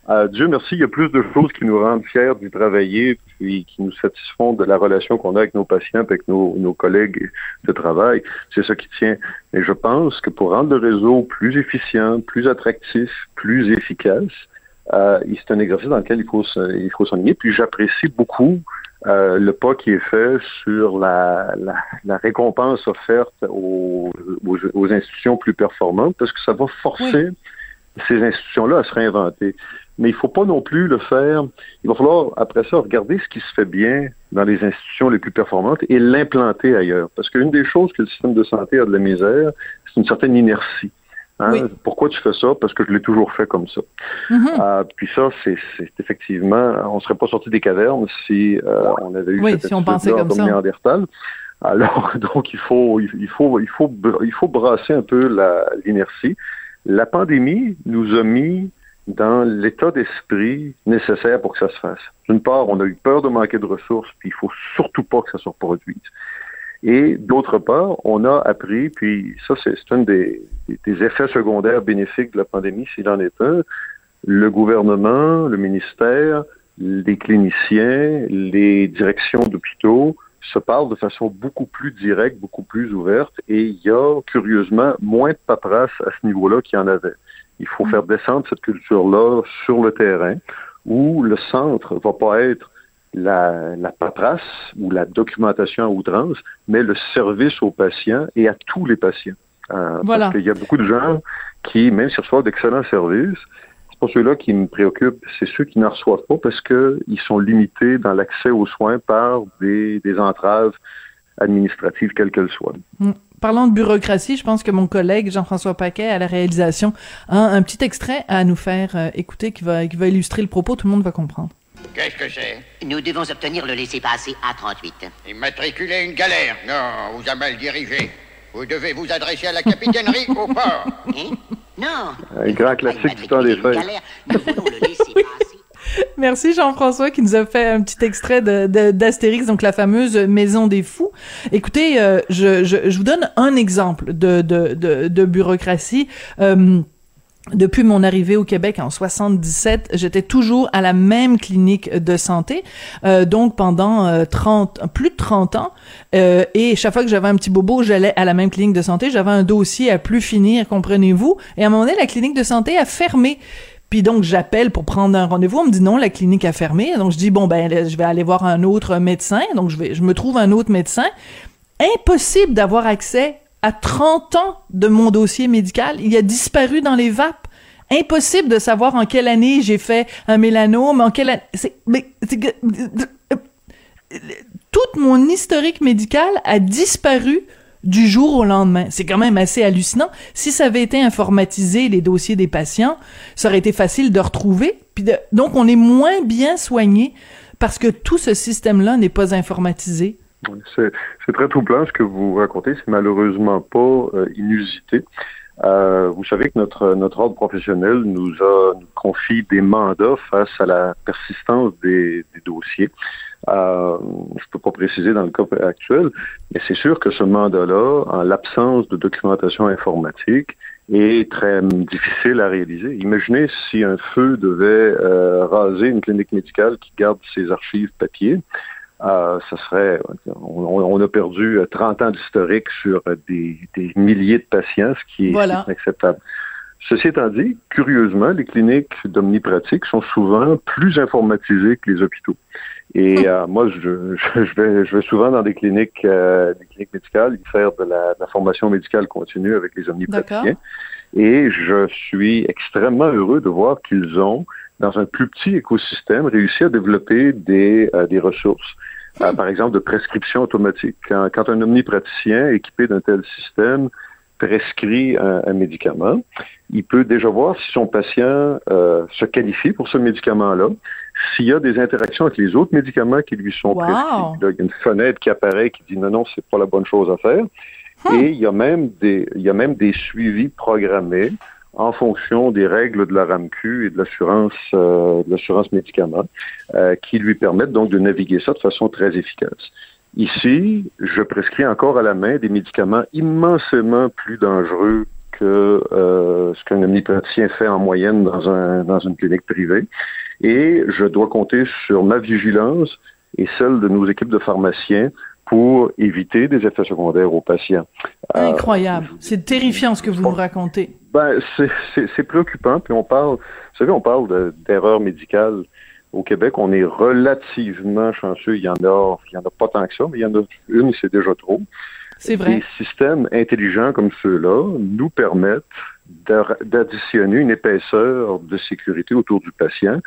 Euh, Dieu merci, il y a plus de choses qui nous rendent fiers d'y travailler, puis qui nous satisfont de la relation qu'on a avec nos patients, avec nos, nos collègues de travail. C'est ça qui tient. Et je pense que pour rendre le réseau plus efficient, plus attractif, plus efficace, euh, c'est un exercice dans lequel il faut il faut. Puis j'apprécie beaucoup euh, le pas qui est fait sur la, la, la récompense offerte aux, aux, institutions plus performantes, parce que ça va forcer ces institutions-là à se réinventer mais il ne faut pas non plus le faire. Il va falloir, après ça, regarder ce qui se fait bien dans les institutions les plus performantes et l'implanter ailleurs. Parce qu'une des choses que le système de santé a de la misère, c'est une certaine inertie. Hein? Pourquoi tu fais ça? Parce que je l'ai toujours fait comme ça. Euh, puis ça, c'est effectivement, on ne serait pas sorti des cavernes si euh, on avait eu oui, cette si on pensait comme ça. Néandertal. Alors, donc, il faut, il faut, il faut, il faut brasser un peu l'inertie. La pandémie nous a mis dans l'état d'esprit nécessaire pour que ça se fasse. D'une part, on a eu peur de manquer de ressources, puis il faut surtout pas que ça se reproduise. Et d'autre part, on a appris, puis ça c'est un des, des, effets secondaires bénéfiques de la pandémie, s'il en est un, le gouvernement, le ministère, les cliniciens, les directions d'hôpitaux se parlent de façon beaucoup plus directe, beaucoup plus ouverte, et il y a curieusement moins de paperasse à ce niveau-là qu'il y en avait. Il faut mm. faire descendre cette culture-là sur le terrain où le centre va pas être la, la paperasse ou la documentation à outrance, mais le service aux patients et à tous les patients. Euh, voilà. Parce qu'il y a beaucoup de gens qui, même s'ils reçoivent d'excellents services, c'est pas ceux-là qui me préoccupent, c'est ceux qui n'en reçoivent pas parce qu'ils sont limités dans l'accès aux soins par des, des entraves administratives, quelles qu'elles soient. Mm. Parlant de bureaucratie, je pense que mon collègue Jean-François Paquet à la réalisation a un petit extrait à nous faire euh, écouter qui va, qui va illustrer le propos, tout le monde va comprendre. Qu'est-ce que c'est? Nous devons obtenir le laissez-passer A38. Immatriculer une galère? Non, vous avez mal dirigé. Vous devez vous adresser à la capitainerie au port. Hein? Non. Un grand classique du temps des fêtes. Merci Jean-François qui nous a fait un petit extrait de- de- d'Astérix, donc la fameuse Maison des Fous. Écoutez, euh, je, je, je vous donne un exemple de, de, de, de bureaucratie. Euh, depuis mon arrivée au Québec en 77, j'étais toujours à la même clinique de santé, euh, donc pendant euh, 30, plus de 30 ans. Euh, et chaque fois que j'avais un petit bobo, j'allais à la même clinique de santé. J'avais un dossier à plus finir, comprenez-vous? Et à un moment donné, la clinique de santé a fermé. Puis donc j'appelle pour prendre un rendez-vous, on me dit non, la clinique a fermé. Donc je dis bon ben je vais aller voir un autre médecin. Donc je vais je me trouve un autre médecin. Impossible d'avoir accès à 30 ans de mon dossier médical, il a disparu dans les vapes. Impossible de savoir en quelle année j'ai fait un mélanome, en quelle année c'est mais c'est que tout mon historique médical a disparu du jour au lendemain. C'est quand même assez hallucinant. Si ça avait été informatisé, les dossiers des patients, ça aurait été facile de retrouver. Puis donc, on est moins bien soigné parce que tout ce système-là n'est pas informatisé. C'est très troublant ce que vous racontez. C'est malheureusement pas euh, inusité. Euh, vous savez que notre notre ordre professionnel nous a nous confie des mandats face à la persistance des, des dossiers. Euh, je peux pas préciser dans le cas actuel, mais c'est sûr que ce mandat-là, en l'absence de documentation informatique, est très difficile à réaliser. Imaginez si un feu devait euh, raser une clinique médicale qui garde ses archives papier. Euh, ça serait, on, on a perdu euh, 30 ans d'historique sur euh, des, des milliers de patients, ce qui est Voilà. inacceptable. Ceci étant dit, curieusement, les cliniques d'omnipratique sont souvent plus informatisées que les hôpitaux. Et euh, moi, je, je, je vais, je vais souvent dans des cliniques, euh, des cliniques médicales, y faire de la, de la formation médicale continue avec les omnipraticiens. Et je suis extrêmement heureux de voir qu'ils ont, dans un plus petit écosystème, réussi à développer des, euh, des ressources. Euh, par exemple, de prescription automatique. Quand, quand un omnipraticien équipé d'un tel système prescrit un, un médicament, il peut déjà voir si son patient euh, se qualifie pour ce médicament-là, s'il y a des interactions avec les autres médicaments qui lui sont Wow. prescrits. Là, il y a une fenêtre qui apparaît qui dit non, non, c'est pas la bonne chose à faire. Et il y a même des, il y a même des suivis programmés en fonction des règles de la RAMQ et de l'assurance, euh, de l'assurance médicaments, euh, qui lui permettent donc de naviguer ça de façon très efficace. Ici, je prescris encore à la main des médicaments immensément plus dangereux que euh, ce qu'un omnipraticien fait en moyenne dans, un, dans une clinique privée. Et je dois compter sur ma vigilance et celle de nos équipes de pharmaciens pour éviter des effets secondaires aux patients. Euh, Incroyable. C'est terrifiant ce que vous nous racontez. Ben, c'est- préoccupant. Puis on parle, vous savez, on parle de- d'erreurs médicales. Au Québec, on est relativement chanceux. Il y en a, il y en a pas tant que ça, mais il y en a une, c'est déjà trop. C'est vrai. Des systèmes intelligents comme ceux-là nous permettent d'additionner une épaisseur de sécurité autour du patient.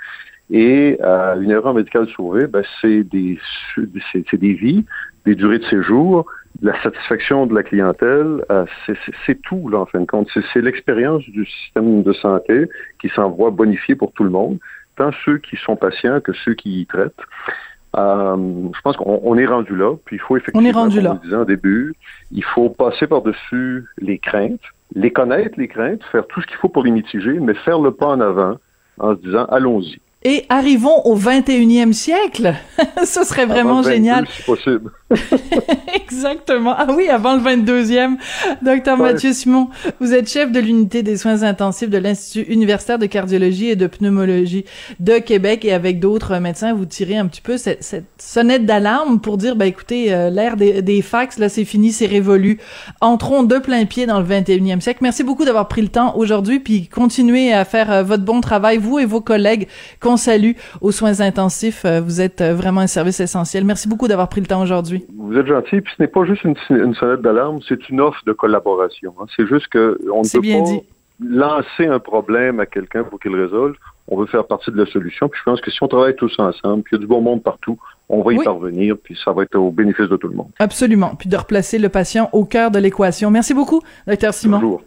Et euh, une erreur médicale sauvée, ben, c'est des, des vies, des durées de séjour, la satisfaction de la clientèle. euh, c'est- tout, là, en fin de compte. C'est l'expérience du système de santé qui s'en voit bonifié pour tout le monde, tant ceux qui sont patients que ceux qui y traitent. Euh, je pense qu'on on est rendu là, puis il faut effectivement, On est rendu comme le disait en début, il faut passer par-dessus les craintes, les connaître, les craintes, faire tout ce qu'il faut pour les mitiger, mais faire le pas en avant en se disant allons-y. Et arrivons au 21e siècle. Ce serait vraiment Avant le 22, génial. Si possible. Exactement. Ah oui, avant le 22e. Docteur Ouais. Mathieu Simon, vous êtes chef de l'unité des soins intensifs de l'Institut universitaire de cardiologie et de pneumologie de Québec et avec d'autres médecins, vous tirez un petit peu cette, cette sonnette d'alarme pour dire, ben écoutez, euh, l'ère des, des fax, là, c'est fini, c'est révolu. Entrons de plein pied dans le 21e siècle. Merci beaucoup d'avoir pris le temps aujourd'hui, puis continuez à faire euh, votre bon travail, vous et vos collègues qu'on salue aux soins intensifs. Euh, vous êtes euh, vraiment un service essentiel. Merci beaucoup d'avoir pris le temps aujourd'hui. Vous êtes gentil, puis ce n'est pas juste une, une sonnette d'alarme, c'est une offre de collaboration. hein. C'est juste que on ne peut bien pas dit. lancer un problème à quelqu'un pour qu'il résolve. On veut faire partie de la solution. Puis je pense que si on travaille tous ensemble, puis il y a du bon monde partout, on va y Oui. parvenir, puis ça va être au bénéfice de tout le monde. Absolument. Puis de replacer le patient au cœur de l'équation. Merci beaucoup, docteur Simon. Toujours.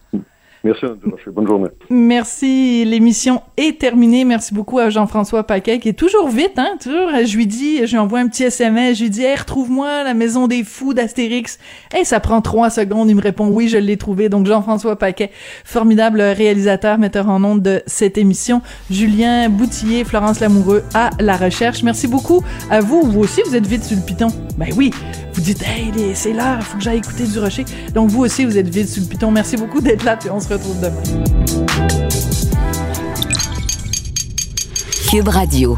Merci. Bonne journée. Merci. L'émission est terminée. Merci beaucoup à Jean-François Paquet, qui est toujours vite, hein, toujours. Je lui dis, je lui envoie un petit SMS, je lui dis, hey, retrouve-moi la maison des fous d'Astérix. Hey, ça prend trois secondes. Il me répond, oui, je l'ai trouvé. Donc, Jean-François Paquet, formidable réalisateur, metteur en ondes de cette émission. Julien Boutillier, Florence Lamoureux à la recherche. Merci beaucoup à vous. Vous aussi, vous êtes vite sur le piton. Ben oui. Vous dites, hey, c'est l'heure, faut que j'aille écouter du rocher. Donc, vous aussi, vous êtes vite sur le piton. Merci beaucoup d'être là, retrouve demain. Cube Radio.